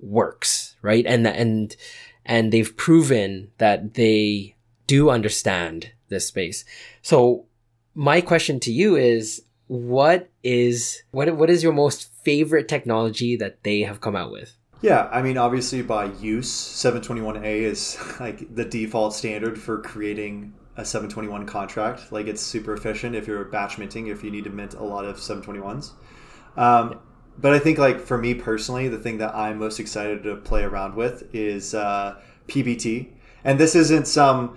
works, right? And and and they've proven that they do understand this space. So my question to you is what is what what is your most favorite technology that they have come out with? Yeah, I mean, obviously by use, 721A is [laughs] like the default standard for creating a 721 contract. Like it's super efficient if you're batch minting, if you need to mint a lot of 721s. Um, but I think like for me personally, the thing that I'm most excited to play around with is uh, PBT. And this isn't some.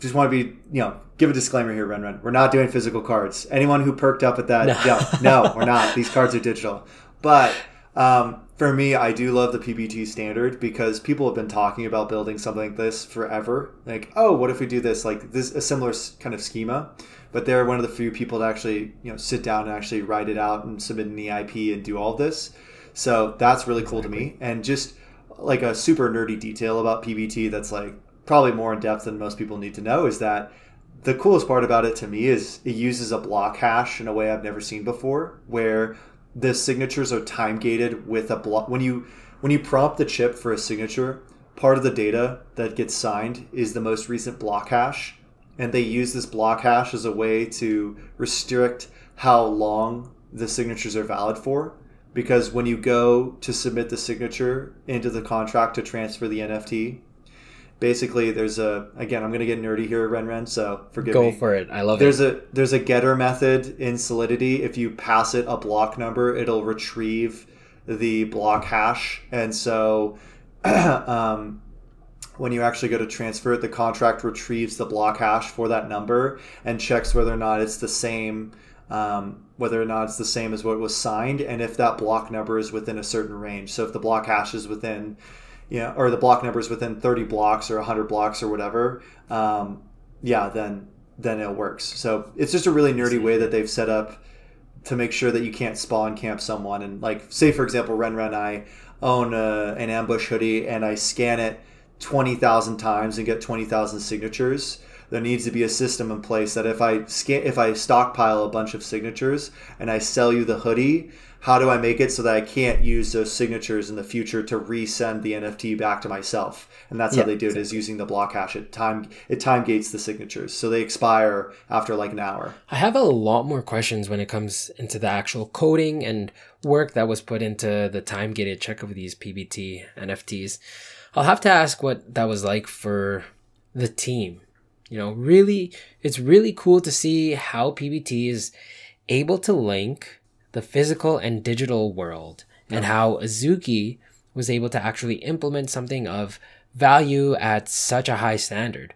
Just want to be, you know, give a disclaimer here, Ren Ren. We're not doing physical cards. Anyone who perked up at that, no, no, no [laughs] we're not. These cards are digital. But um, for me, I do love the PBT standard because people have been talking about building something like this forever. Like, oh, what if we do this? Like this, a similar kind of schema. But they're one of the few people to actually, you know, sit down and actually write it out and submit an EIP and do all this. So that's really cool to me. And just like a super nerdy detail about PBT that's like probably more in depth than most people need to know is that the coolest part about it to me is it uses a block hash in a way I've never seen before, where the signatures are time gated with a block. When you when you prompt the chip for a signature, part of the data that gets signed is the most recent block hash, and they use this block hash as a way to restrict how long the signatures are valid for. Because when you go to submit the signature into the contract to transfer the NFT, basically there's a again i'm going to get nerdy here ren ren so forgive Go me Go for it. I love there's it. There's a there's a getter method in solidity if you pass it a block number it'll retrieve the block hash and so [clears throat] um, when you actually go to transfer it the contract retrieves the block hash for that number and checks whether or not it's the same um, whether or not it's the same as what was signed and if that block number is within a certain range so if the block hash is within you know, or the block number is within 30 blocks or 100 blocks or whatever, um, yeah, then then it works. So it's just a really nerdy way that they've set up to make sure that you can't spawn camp someone. And like, say for example, Ren Ren, I own a, an ambush hoodie and I scan it 20,000 times and get 20,000 signatures. There needs to be a system in place that if I scan, if I stockpile a bunch of signatures and I sell you the hoodie, how do I make it so that I can't use those signatures in the future to resend the NFT back to myself? And that's Yeah, how they do it is using the block hash. It time it time gates the signatures, so they expire after like an hour. I have a lot more questions when it comes into the actual coding and work that was put into the time gated check of these PBT NFTs. I'll have to ask what that was like for the team. You know, really, it's really cool to see how PBT is able to link the physical and digital world and how Azuki was able to actually implement something of value at such a high standard.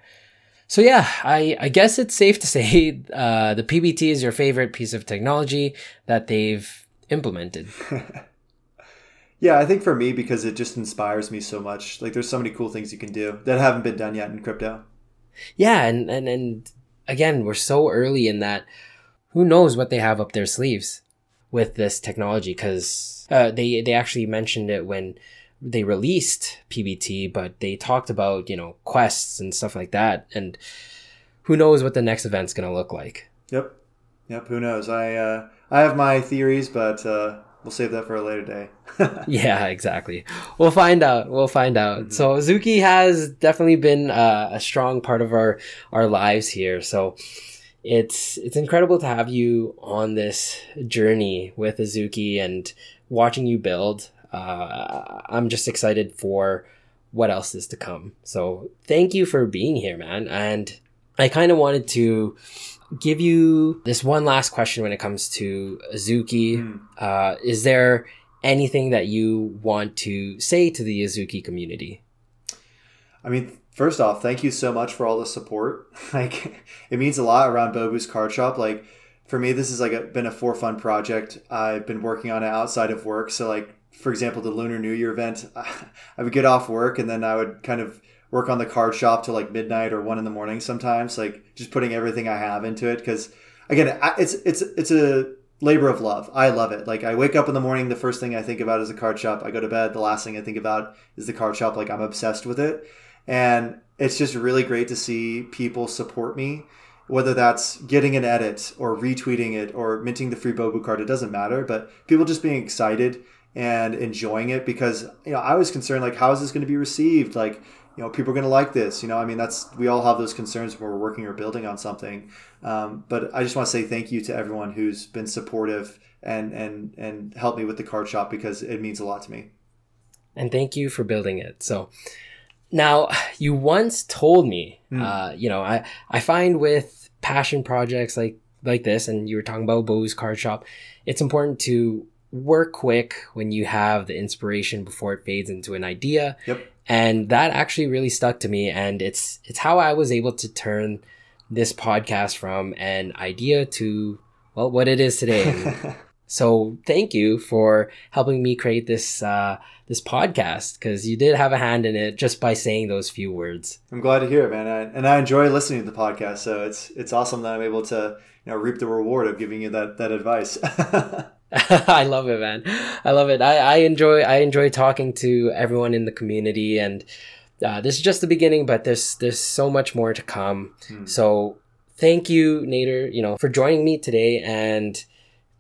So yeah, I, I guess it's safe to [laughs] say uh, the PBT is your favorite piece of technology that they've implemented. [laughs] Yeah, I think for me because it just inspires me so much. Like there's so many cool things you can do that haven't been done yet in crypto. Yeah, and, and, and again, we're so early in that who knows what they have up their sleeves with this technology because uh, they, they actually mentioned it when they released PBT, but they talked about, you know, quests and stuff like that. And who knows what the next event's going to look like. Yep. Yep, who knows? I uh, I have my theories, but uh, we'll save that for a later day. [laughs] Yeah, exactly. We'll find out. We'll find out. So Zuki has definitely been uh, a strong part of our our lives here. So it's it's incredible to have you on this journey with Azuki and watching you build. Uh, I'm just excited for what else is to come. So thank you for being here, man. And I kind of wanted to give you this one last question when it comes to Azuki. Hmm. Uh, is there anything that you want to say to the Azuki community? I mean, first off, thank you so much for all the support. [laughs] Like, it means a lot around Bobu's Card Shop. Like, for me, this has like a, been a for fun project. I've been working on it outside of work. So, like, for example, the Lunar New Year event, [laughs] I would get off work and then I would kind of work on the card shop till like midnight or one in the morning sometimes. Like, just putting everything I have into it because, again, it's it's it's a labor of love. I love it. Like I wake up in the morning, the first thing I think about is the card shop. I go to bed, the last thing I think about is the card shop. Like I'm obsessed with it. And it's just really great to see people support me, whether that's getting an edit or retweeting it or minting the free Bobu card. It doesn't matter, but people just being excited and enjoying it because you know I was concerned like how is this going to be received? Like you know people are going to like this. You know I mean that's we all have those concerns when we're working or building on something. Um, but I just want to say thank you to everyone who's been supportive and and and helped me with the card shop because it means a lot to me. And thank you for building it. So now [sighs] you once told me, uh, you know, I, I find with passion projects like, like this, and you were talking about Bo's card shop, it's important to work quick when you have the inspiration before it fades into an idea. Yep. And that actually really stuck to me. And it's, it's how I was able to turn this podcast from an idea to, well, what it is today. [laughs] So thank you for helping me create this uh, this podcast because you did have a hand in it just by saying those few words. I'm glad to hear it, man, I, and I enjoy listening to the podcast. So it's it's awesome that I'm able to you know reap the reward of giving you that that advice. [laughs] [laughs] I love it, man. I love it. I, I enjoy I enjoy talking to everyone in the community, and uh, this is just the beginning, but there's there's so much more to come. So thank you, Nader, you know, for joining me today and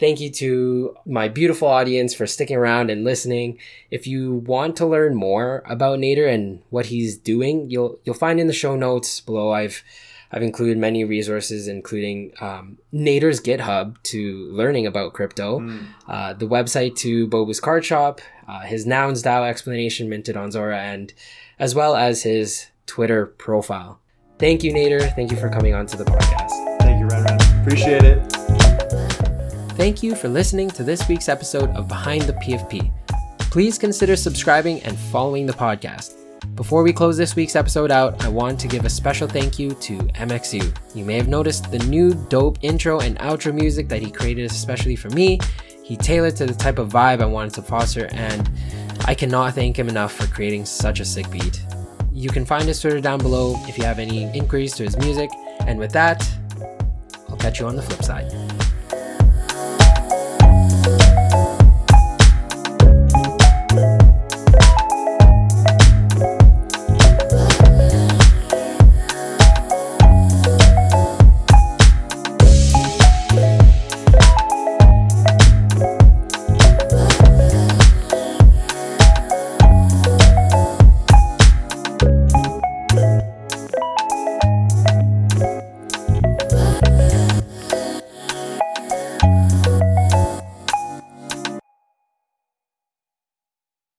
Thank you to my beautiful audience for sticking around and listening. If you want to learn more about Nader and what he's doing, you'll you'll find in the show notes below. I've I've included many resources, including um, Nader's GitHub to learning about crypto, mm. uh, the website to Bobu's Card Shop, uh, his Nouns DAO explanation minted on Zora, and as well as his Twitter profile. Thank you, Nader. Thank you for coming on to the podcast. Thank you, Ren. Appreciate it. Thank you for listening to this week's episode of Behind the PFP. Please consider subscribing and following the podcast. Before we close this week's episode out, I want to give a special thank you to MXU. You may have noticed the new dope intro and outro music that he created especially for me. He tailored to the type of vibe I wanted to foster, and I cannot thank him enough for creating such a sick beat. You can find his Twitter down below if you have any inquiries to his music. And with that, I'll catch you on the flip side.